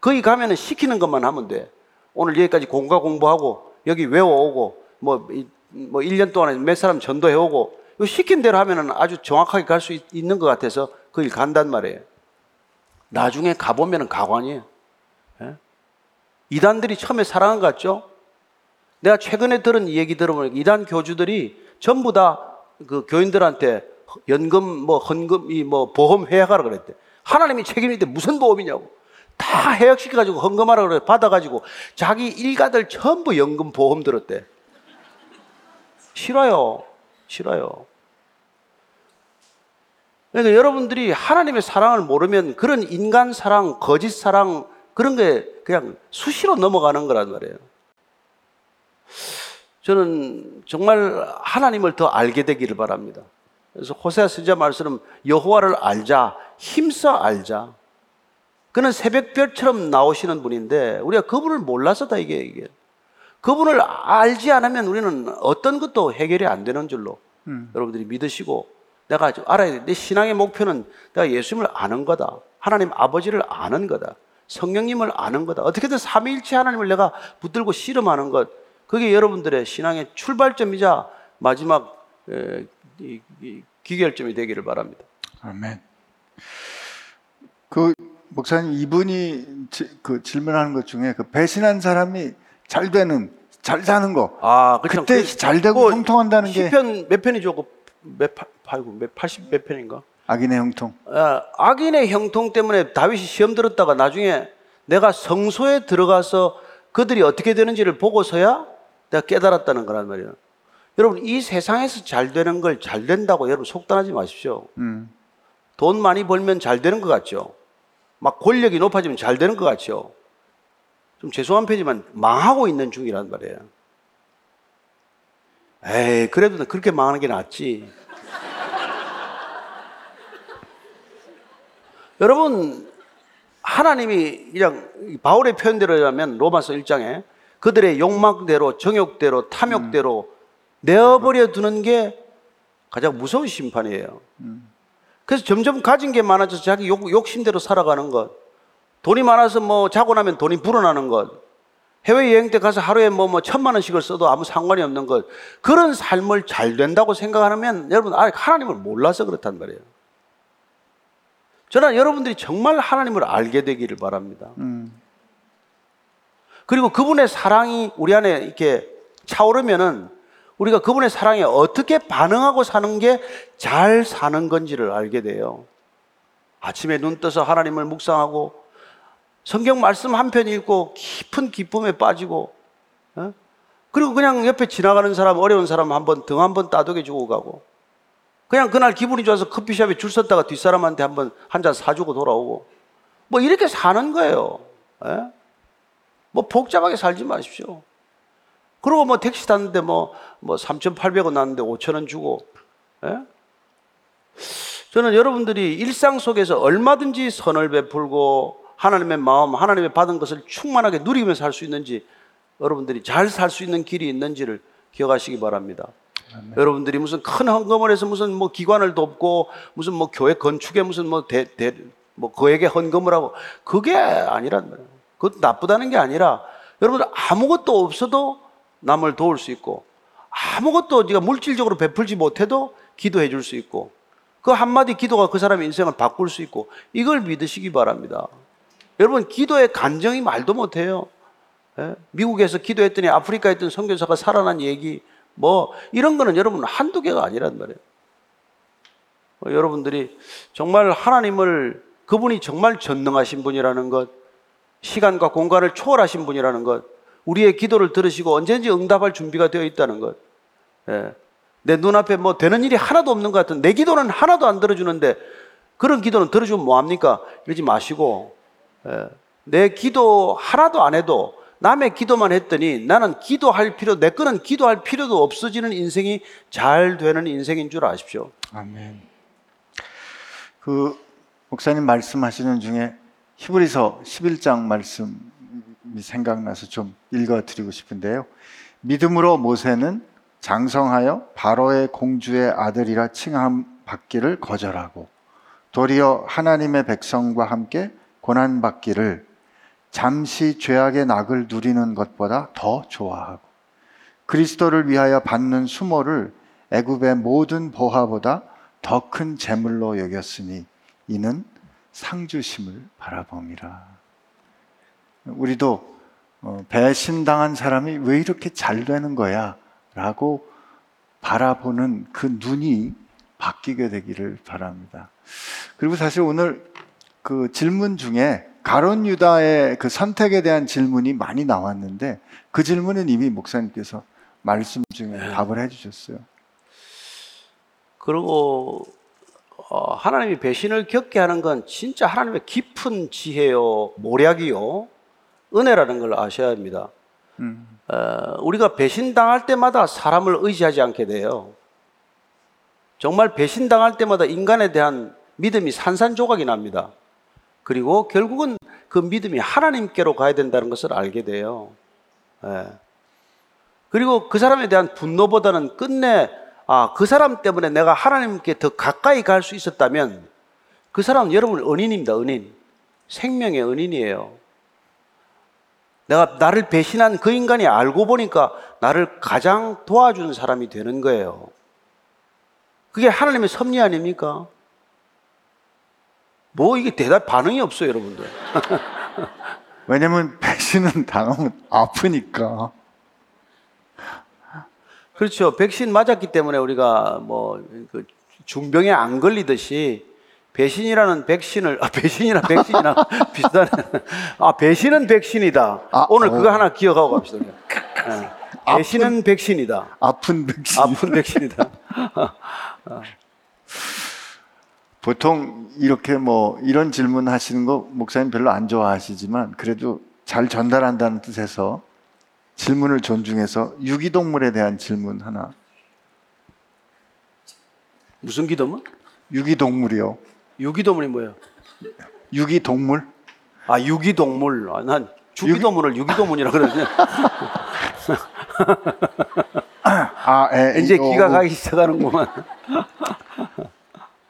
거기 가면은 시키는 것만 하면 돼. 오늘 여기까지 공과 공부하고 여기 외워오고 뭐, 이- 뭐 1년 동안에 몇 사람 전도해오고 시킨 대로 하면은 아주 정확하게 갈 수 있는 것 같아서 거기 간단 말이에요. 나중에 가보면은 가관이에요. 예? 이단들이 처음에 사랑한 것 같죠? 내가 최근에 들은 이 얘기 들어보니까 이단 교주들이 전부 다 그 교인들한테 연금 뭐 헌금 이 뭐 보험 해약하라 그랬대. 하나님이 책임인데 무슨 보험이냐고. 다 해약시켜 가지고 헌금하라 그래 받아 가지고 자기 일가들 전부 연금 보험 들었대. 싫어요. 싫어요. 그러니까 여러분들이 하나님의 사랑을 모르면 그런 인간 사랑, 거짓 사랑 그런 게 그냥 수시로 넘어가는 거란 말이에요. 저는 정말 하나님을 더 알게 되기를 바랍니다. 그래서 호세아 선지자 말씀은 여호와를 알자, 힘써 알자. 그는 새벽별처럼 나오시는 분인데 우리가 그분을 몰라서 다 이게 이게 그분을 알지 않으면 우리는 어떤 것도 해결이 안 되는 줄로 여러분들이 믿으시고 내가 좀 알아야 돼. 내 신앙의 목표는 내가 예수님을 아는 거다. 하나님 아버지를 아는 거다. 성령님을 아는 거다. 어떻게든 삼위일체 하나님을 내가 붙들고 씨름하는 것. 그게 여러분들의 신앙의 출발점이자 마지막 에, 이- 이 기결점이 되기를 바랍니다. 아멘. 그 목사님 이분이 지- 그 질문하는 것 중에 그 배신한 사람이 잘 되는 잘 사는 거 아, 그때 잘 되고 형통한다는 게 시편 몇 편이죠? 그몇 파- 팔구 몇80몇 편인가? 악인의 형통. 아, 악인의 형통 때문에 다윗이 시험 들었다가 나중에 내가 성소에 들어가서 그들이 어떻게 되는지를 보고서야 내가 깨달았다는 거란 말이에요. 여러분 이 세상에서 잘 되는 걸 잘 된다고 여러분 속단하지 마십시오. 음. 돈 많이 벌면 잘 되는 것 같죠. 막 권력이 높아지면 잘 되는 것 같죠. 좀 죄송한 편이지만 망하고 있는 중이란 말이에요. 에이, 그래도 그렇게 망하는 게 낫지. 여러분, 하나님이 그냥 바울의 표현대로라면 로마서 1장에 그들의 욕망대로, 정욕대로, 탐욕대로 내어버려 두는 게 가장 무서운 심판이에요. 그래서 점점 가진 게 많아져서 자기 욕, 욕심대로 살아가는 것. 돈이 많아서 뭐 자고 나면 돈이 불어나는 것. 해외여행 때 가서 하루에 뭐, 뭐 천만 원씩을 써도 아무 상관이 없는 것. 그런 삶을 잘 된다고 생각하면 여러분 아직 하나님을 몰라서 그렇단 말이에요. 저는 여러분들이 정말 하나님을 알게 되기를 바랍니다. 음. 그리고 그분의 사랑이 우리 안에 이렇게 차오르면은 우리가 그분의 사랑에 어떻게 반응하고 사는 게 잘 사는 건지를 알게 돼요. 아침에 눈 떠서 하나님을 묵상하고 성경 말씀 한 편 읽고 깊은 기쁨에 빠지고 어? 그리고 그냥 옆에 지나가는 사람 어려운 사람 한번 등 한번 따독여 주고 가고 그냥 그날 기분이 좋아서 커피숍에 줄 섰다가 뒷사람한테 한번 한 잔 사주고 돌아오고 뭐 이렇게 사는 거예요. 예? 뭐 복잡하게 살지 마십시오. 그리고 뭐 택시 탔는데 뭐, 뭐 3,800원 났는데 5,000원 주고, 예? 저는 여러분들이 일상 속에서 얼마든지 선을 베풀고 하나님의 마음, 하나님의 받은 것을 충만하게 누리면서 살 수 있는지 여러분들이 잘 살 수 있는 길이 있는지를 기억하시기 바랍니다. 여러분들이 무슨 큰 헌금을 해서 무슨 뭐 기관을 돕고 무슨 뭐 교회 건축에 무슨 뭐 대, 대, 뭐 그에게 헌금을 하고 그게 아니란 말이에요. 그것 나쁘다는 게 아니라 여러분들 아무것도 없어도 남을 도울 수 있고 아무것도 네가 물질적으로 베풀지 못해도 기도해 줄 수 있고 그 한마디 기도가 그 사람의 인생을 바꿀 수 있고 이걸 믿으시기 바랍니다. 여러분 기도의 간정이 말도 못해요. 예? 미국에서 기도했더니 아프리카에 있던 선교사가 살아난 얘기 뭐 이런 거는 여러분 한두 개가 아니란 말이에요. 어, 여러분들이 정말 하나님을 그분이 정말 전능하신 분이라는 것, 시간과 공간을 초월하신 분이라는 것, 우리의 기도를 들으시고 언제든지 응답할 준비가 되어 있다는 것. 예. 내 눈앞에 뭐 되는 일이 하나도 없는 것 같은 내 기도는 하나도 안 들어주는데 그런 기도는 들어주면 뭐합니까? 이러지 마시고 예. 내 기도 하나도 안 해도 남의 기도만 했더니 나는 기도할 필요, 내 거는 기도할 필요도 없어지는 인생이 잘 되는 인생인 줄 아십시오. 아멘. 그 목사님 말씀하시는 중에 히브리서 11장 말씀이 생각나서 좀 읽어 드리고 싶은데요. 믿음으로 모세는 장성하여 바로의 공주의 아들이라 칭함 받기를 거절하고 도리어 하나님의 백성과 함께 고난 받기를 잠시 죄악의 낙을 누리는 것보다 더 좋아하고 그리스도를 위하여 받는 수모를 애굽의 모든 보화보다 더 큰 재물로 여겼으니 이는 상주심을 바라봄이라. 우리도 어, 배신당한 사람이 왜 이렇게 잘 되는 거야? 라고 바라보는 그 눈이 바뀌게 되기를 바랍니다. 그리고 사실 오늘 그 질문 중에 가론 유다의 그 선택에 대한 질문이 많이 나왔는데 그 질문은 이미 목사님께서 말씀 중에 답을 해주셨어요. 그리고 어, 하나님이 배신을 겪게 하는 건 진짜 하나님의 깊은 지혜요, 모략이요, 은혜라는 걸 아셔야 합니다. 어, 우리가 배신당할 때마다 사람을 의지하지 않게 돼요. 정말 배신당할 때마다 인간에 대한 믿음이 산산조각이 납니다. 그리고 결국은 그 믿음이 하나님께로 가야 된다는 것을 알게 돼요. 예. 그리고 그 사람에 대한 분노보다는 끝내 아, 그 사람 때문에 내가 하나님께 더 가까이 갈 수 있었다면 그 사람은 여러분 은인입니다, 은인. 생명의 은인이에요. 내가 나를 배신한 그 인간이 알고 보니까 나를 가장 도와준 사람이 되는 거예요. 그게 하나님의 섭리 아닙니까? 뭐 이게 대답 반응이 없어요, 여러분들. 왜냐면 배신은 당하면 아프니까. 그렇죠. 백신 맞았기 때문에 우리가 뭐그 중병에 안 걸리듯이 배신이라는 백신을 아 배신이랑 백신이랑 비슷하네. 아 배신은 백신이다. 아, 오늘 어. 그거 하나 기억하고 갑시다. 예. 배신은 백신이다. 아픈 백신. 아픈 백신이다. 보통 이렇게 뭐 이런 질문 하시는 거 목사님 별로 안 좋아하시지만 그래도 잘 전달한다는 뜻에서 질문을 존중해서 유기동물에 대한 질문 하나. 무슨 기도문? 유기동물이요. 유기동물이 뭐예요? 유기동물? 아 유기동물. 아, 난 주기도문을 유기도문이라 그러냐. 아, 에, 이제 기가 가기 시작하는구만.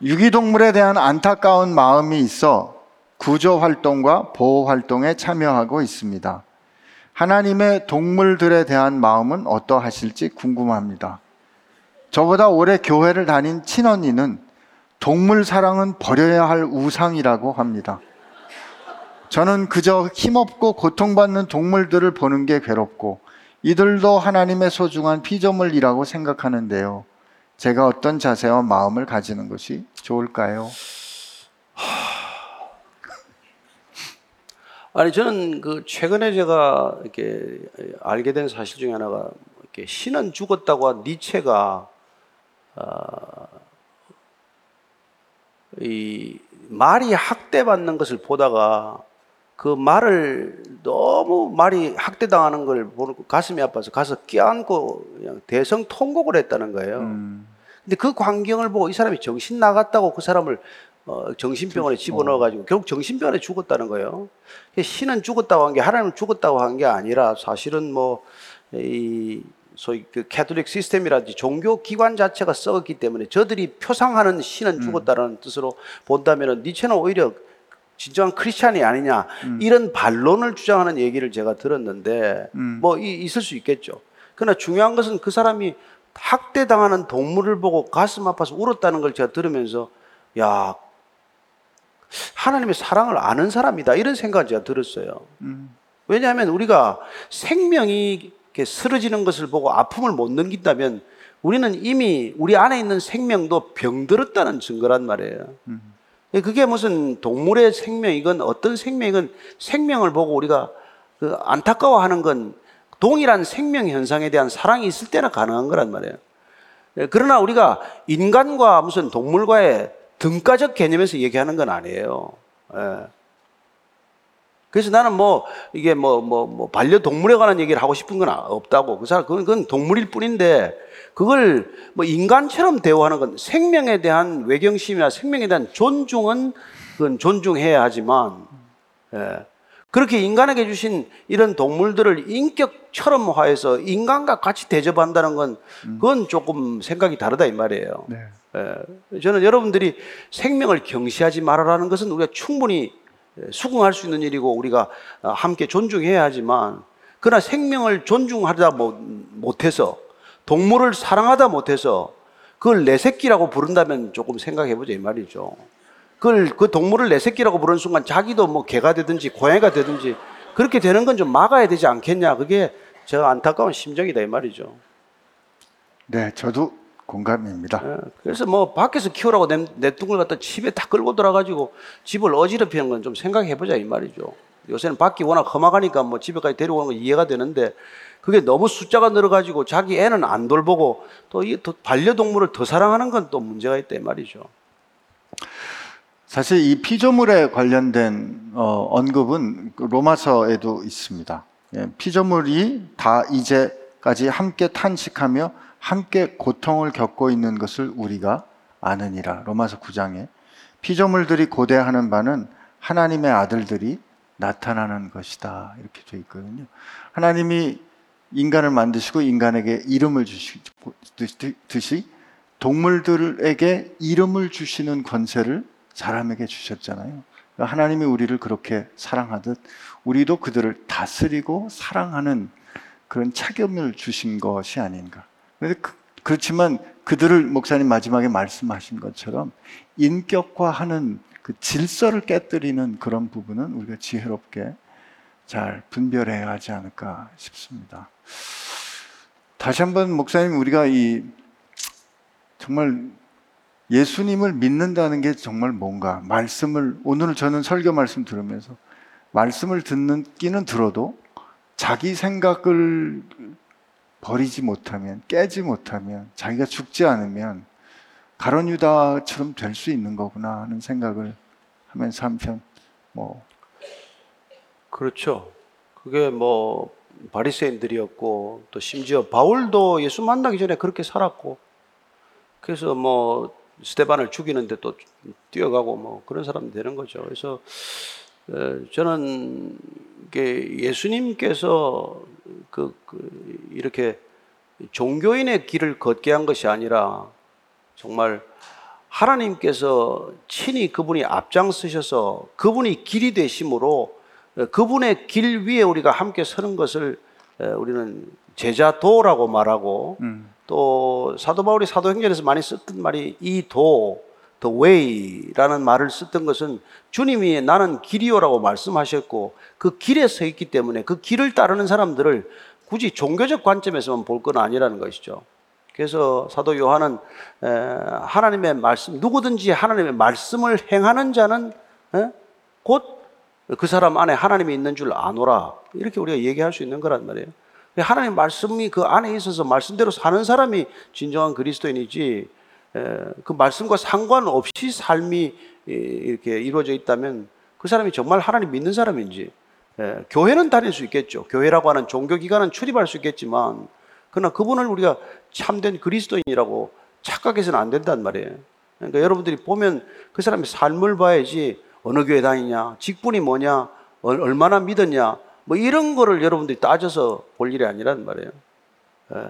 유기동물에 대한 안타까운 마음이 있어 구조 활동과 보호 활동에 참여하고 있습니다. 하나님의 동물들에 대한 마음은 어떠하실지 궁금합니다. 저보다 오래 교회를 다닌 친언니는 동물 사랑은 버려야 할 우상이라고 합니다. 저는 그저 힘없고 고통받는 동물들을 보는 게 괴롭고 이들도 하나님의 소중한 피조물이라고 생각하는데요. 제가 어떤 자세와 마음을 가지는 것이 좋을까요? 아니 저는 그 최근에 제가 이렇게 알게 된 사실 중에 하나가 이렇게 신은 죽었다고 한 니체가 어, 이 말이 학대받는 것을 보다가 그 말을 너무 말이 학대당하는 걸 보고 가슴이 아파서 가서 껴안고 그냥 대성 통곡을 했다는 거예요. 근데 그 광경을 보고 이 사람이 정신 나갔다고 그 사람을 어, 정신병원에 집어넣어가지고 결국 정신병원에 죽었다는 거예요. 신은 죽었다고 한 게 하나님은 죽었다고 한 게 아니라 사실은 뭐 이 소위 그 캐톨릭 시스템이라든지 종교 기관 자체가 썩었기 때문에 저들이 표상하는 신은 죽었다는 뜻으로 본다면은 니체는 오히려 진정한 크리스찬이 아니냐 이런 반론을 주장하는 얘기를 제가 들었는데 뭐 이- 있을 수 있겠죠. 그러나 중요한 것은 그 사람이 학대당하는 동물을 보고 가슴 아파서 울었다는 걸 제가 들으면서 야 하나님의 사랑을 아는 사람이다 이런 생각을 제가 들었어요. 왜냐하면 우리가 생명이 이렇게 쓰러지는 것을 보고 아픔을 못 넘긴다면 우리는 이미 우리 안에 있는 생명도 병들었다는 증거란 말이에요. 그게 무슨 동물의 생명이건 어떤 생명이건 생명을 보고 우리가 그 안타까워하는 건 동일한 생명 현상에 대한 사랑이 있을 때나 가능한 거란 말이에요. 예, 그러나 우리가 인간과 무슨 동물과의 등가적 개념에서 얘기하는 건 아니에요. 예. 그래서 나는 뭐 이게 뭐뭐 뭐 반려동물에 관한 얘기를 하고 싶은 건 없다고 그 사람 그건, 그건 동물일 뿐인데 그걸 뭐 인간처럼 대우하는 건 생명에 대한 외경심이나 생명에 대한 존중은 그건 존중해야 하지만 예. 그렇게 인간에게 주신 이런 동물들을 인격처럼 화해서 인간과 같이 대접한다는 건 그건 조금 생각이 다르다 이 말이에요. 네. 예, 저는 여러분들이 생명을 경시하지 말아라는 것은 우리가 충분히 수긍할 수 있는 일이고 우리가 어, 함께 존중해야 하지만 그러나 생명을 존중하다 못- 못해서 동물을 사랑하다 못해서 그걸 내 새끼라고 부른다면 조금 생각해 보자 이 말이죠. 그걸 그 동물을 내 새끼라고 부르는 순간 자기도 뭐 개가 되든지 고양이가 되든지 그렇게 되는 건 좀 막아야 되지 않겠냐. 그게 제가 안타까운 심정이다 이 말이죠. 네, 저도 공감입니다. 예, 그래서 뭐 밖에서 키우라고 내, 내뚱을 갖다 집에 다 끌고 들어가지고 집을 어지럽히는 건 좀 생각해 보자 이 말이죠. 요새는 밖이 워낙 험악하니까 뭐 집에까지 데리고 오는 건 이해가 되는데 그게 너무 숫자가 늘어가지고 자기 애는 안 돌보고 또 이 반려동물을 더 사랑하는 건 또 문제가 있다 이 말이죠. 사실 이 피조물에 관련된 어, 언급은 그 로마서에도 있습니다. 예, 피조물이 다 이제까지 함께 탄식하며 함께 고통을 겪고 있는 것을 우리가 아느니라. 로마서 9장에 피조물들이 고대하는 바는 하나님의 아들들이 나타나는 것이다. 이렇게 되어 있거든요. 하나님이 인간을 만드시고 인간에게 이름을 주시듯이 동물들에게 이름을 주시는 권세를 사람에게 주셨잖아요. 그러니까 하나님이 우리를 그렇게 사랑하듯 우리도 그들을 다스리고 사랑하는 그런 책임을 주신 것이 아닌가. 그런데 그, 그렇지만 그들을 목사님 마지막에 말씀하신 것처럼 인격화하는 그 질서를 깨뜨리는 그런 부분은 우리가 지혜롭게 잘 분별해야 하지 않을까 싶습니다. 다시 한번 목사님 우리가 이 정말 예수님을 믿는다는 게 정말 뭔가 말씀을 오늘 저는 설교 말씀 들으면서 말씀을 듣는 끼는 들어도 자기 생각을 버리지 못하면 깨지 못하면 자기가 죽지 않으면 가론 유다처럼 될 수 있는 거구나 하는 생각을 하면서 한편 뭐 그렇죠. 그게 뭐 바리새인들이었고 또 심지어 바울도 예수 만나기 전에 그렇게 살았고 그래서 뭐 스테반을 죽이는데 또 뛰어가고 뭐 그런 사람 되는 거죠. 그래서 어, 저는 이게 예수님께서 그, 그 이렇게 종교인의 길을 걷게 한 것이 아니라 정말 하나님께서 친히 그분이 앞장서셔서 그분이 길이 되심으로 어, 그분의 길 위에 우리가 함께 서는 것을 어, 우리는 제자도라고 말하고 또 사도 바울이 사도행전에서 많이 썼던 말이 이 도, the way라는 말을 썼던 것은 주님이 나는 길이요라고 말씀하셨고 그 길에 서 있기 때문에 그 길을 따르는 사람들을 굳이 종교적 관점에서만 볼 건 아니라는 것이죠. 그래서 사도 요한은 에, 하나님의 말씀 누구든지 하나님의 말씀을 행하는 자는 곧 그 사람 안에 하나님이 있는 줄 아노라 이렇게 우리가 얘기할 수 있는 거란 말이에요. 하나님 말씀이 그 안에 있어서 말씀대로 사는 사람이 진정한 그리스도인이지 에, 그 말씀과 상관없이 삶이 이- 이렇게 이루어져 있다면 그 사람이 정말 하나님 믿는 사람인지 에, 교회는 다닐 수 있겠죠. 교회라고 하는 종교 기관은 출입할 수 있겠지만 그러나 그분을 우리가 참된 그리스도인이라고 착각해서는 안 된단 말이에요. 그러니까 여러분들이 보면 그 사람의 삶을 봐야지 어느 교회 다니냐, 직분이 뭐냐, 얼- 얼마나 믿었냐, 뭐 이런 거를 여러분들이 따져서 볼 일이 아니란 말이에요. 예.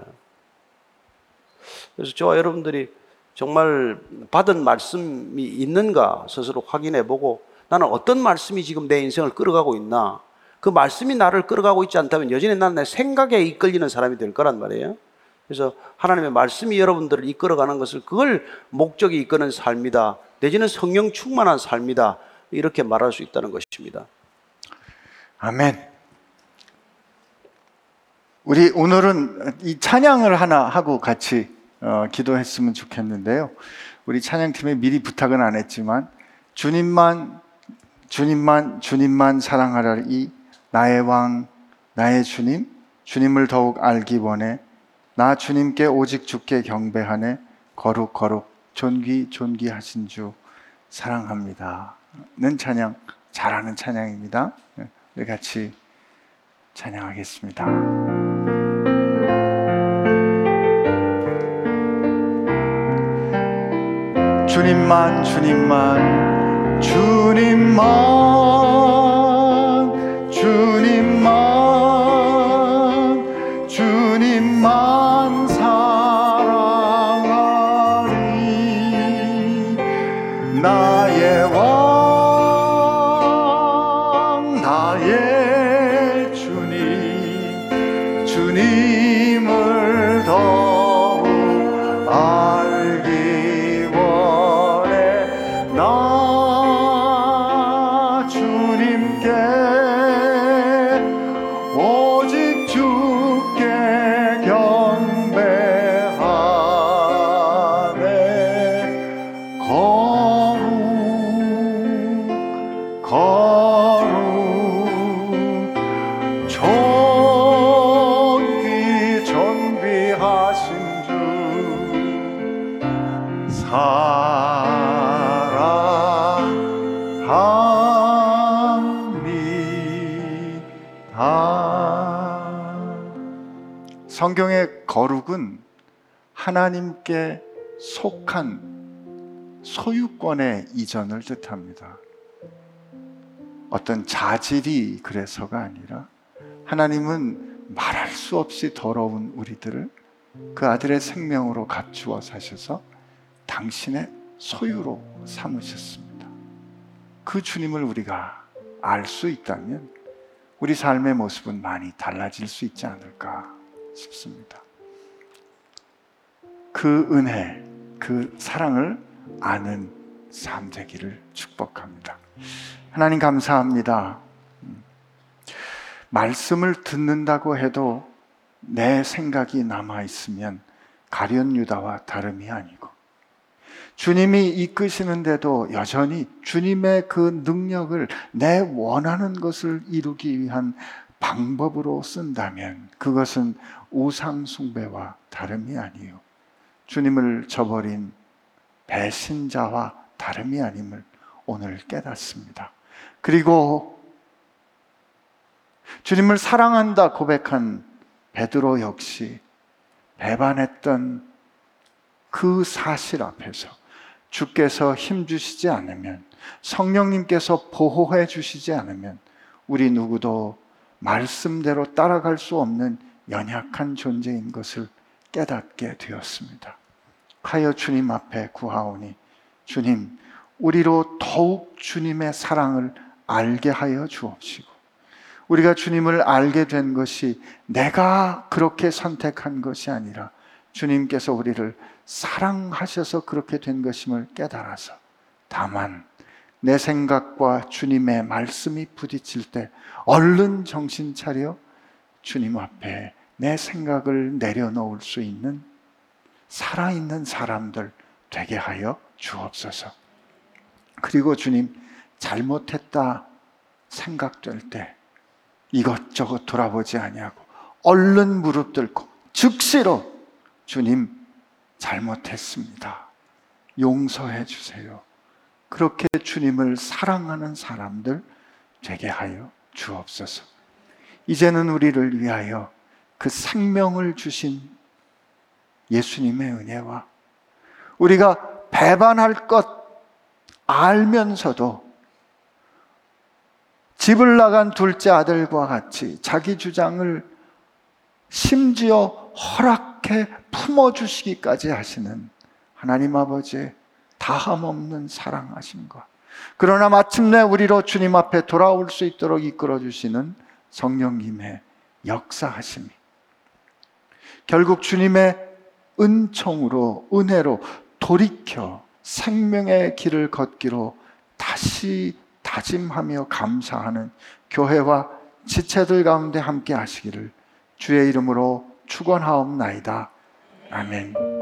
그래서 저와 여러분들이 정말 받은 말씀이 있는가 스스로 확인해 보고 나는 어떤 말씀이 지금 내 인생을 끌어가고 있나 그 말씀이 나를 끌어가고 있지 않다면 여전히 나는 내 생각에 이끌리는 사람이 될 거란 말이에요. 그래서 하나님의 말씀이 여러분들을 이끌어가는 것을 그걸 목적이 이끄는 삶이다. 내지는 성령 충만한 삶이다. 이렇게 말할 수 있다는 것입니다. 아멘. 우리 오늘은 이 찬양을 하나 하고 같이 어, 기도했으면 좋겠는데요. 우리 찬양팀에 미리 부탁은 안 했지만 주님만 주님만 주님만 사랑하라 이 나의 왕 나의 주님 주님을 더욱 알기 원해 나 주님께 오직 주께 경배하네 거룩 거룩 존귀 존귀 하신 주 사랑합니다는 찬양 잘하는 찬양입니다. 네, 우리 같이 찬양하겠습니다. 주님만 주님만 주님만 하나님께 속한 소유권의 이전을 뜻합니다. 어떤 자질이 그래서가 아니라 하나님은 말할 수 없이 더러운 우리들을 그 아들의 생명으로 값주어 사셔서 당신의 소유로 삼으셨습니다. 그 주님을 우리가 알 수 있다면 우리 삶의 모습은 많이 달라질 수 있지 않을까 싶습니다. 그 은혜, 그 사랑을 아는 삶 되기를 축복합니다. 하나님 감사합니다. 음. 말씀을 듣는다고 해도 내 생각이 남아 있으면 가련 유다와 다름이 아니고 주님이 이끄시는데도 여전히 주님의 그 능력을 내 원하는 것을 이루기 위한 방법으로 쓴다면 그것은 우상 숭배와 다름이 아니요 주님을 저버린 배신자와 다름이 아님을 오늘 깨닫습니다. 그리고 주님을 사랑한다 고백한 베드로 역시 배반했던 그 사실 앞에서 주께서 힘 주시지 않으면 성령님께서 보호해 주시지 않으면 우리 누구도 말씀대로 따라갈 수 없는 연약한 존재인 것을 깨닫게 되었습니다. 하여 주님 앞에 구하오니 주님 우리로 더욱 주님의 사랑을 알게 하여 주옵시고 우리가 주님을 알게 된 것이 내가 그렇게 선택한 것이 아니라 주님께서 우리를 사랑하셔서 그렇게 된 것임을 깨달아서 다만 내 생각과 주님의 말씀이 부딪힐 때 얼른 정신 차려 주님 앞에 내 생각을 내려놓을 수 있는 살아있는 사람들 되게 하여 주옵소서. 그리고 주님 잘못했다 생각될 때 이것저것 돌아보지 아니하고 얼른 무릎 꿇고 즉시로 주님 잘못했습니다. 용서해 주세요. 그렇게 주님을 사랑하는 사람들 되게 하여 주옵소서. 이제는 우리를 위하여 그 생명을 주신 예수님의 은혜와 우리가 배반할 것 알면서도 집을 나간 둘째 아들과 같이 자기 주장을 심지어 허락해 품어주시기까지 하시는 하나님 아버지의 다함없는 사랑하심과 그러나 마침내 우리로 주님 앞에 돌아올 수 있도록 이끌어 주시는 성령님의 역사하심이 결국 주님의 은총으로 은혜로 돌이켜 생명의 길을 걷기로 다시 다짐하며 감사하는 교회와 지체들 가운데 함께 하시기를 주의 이름으로 축원하옵나이다. 아멘.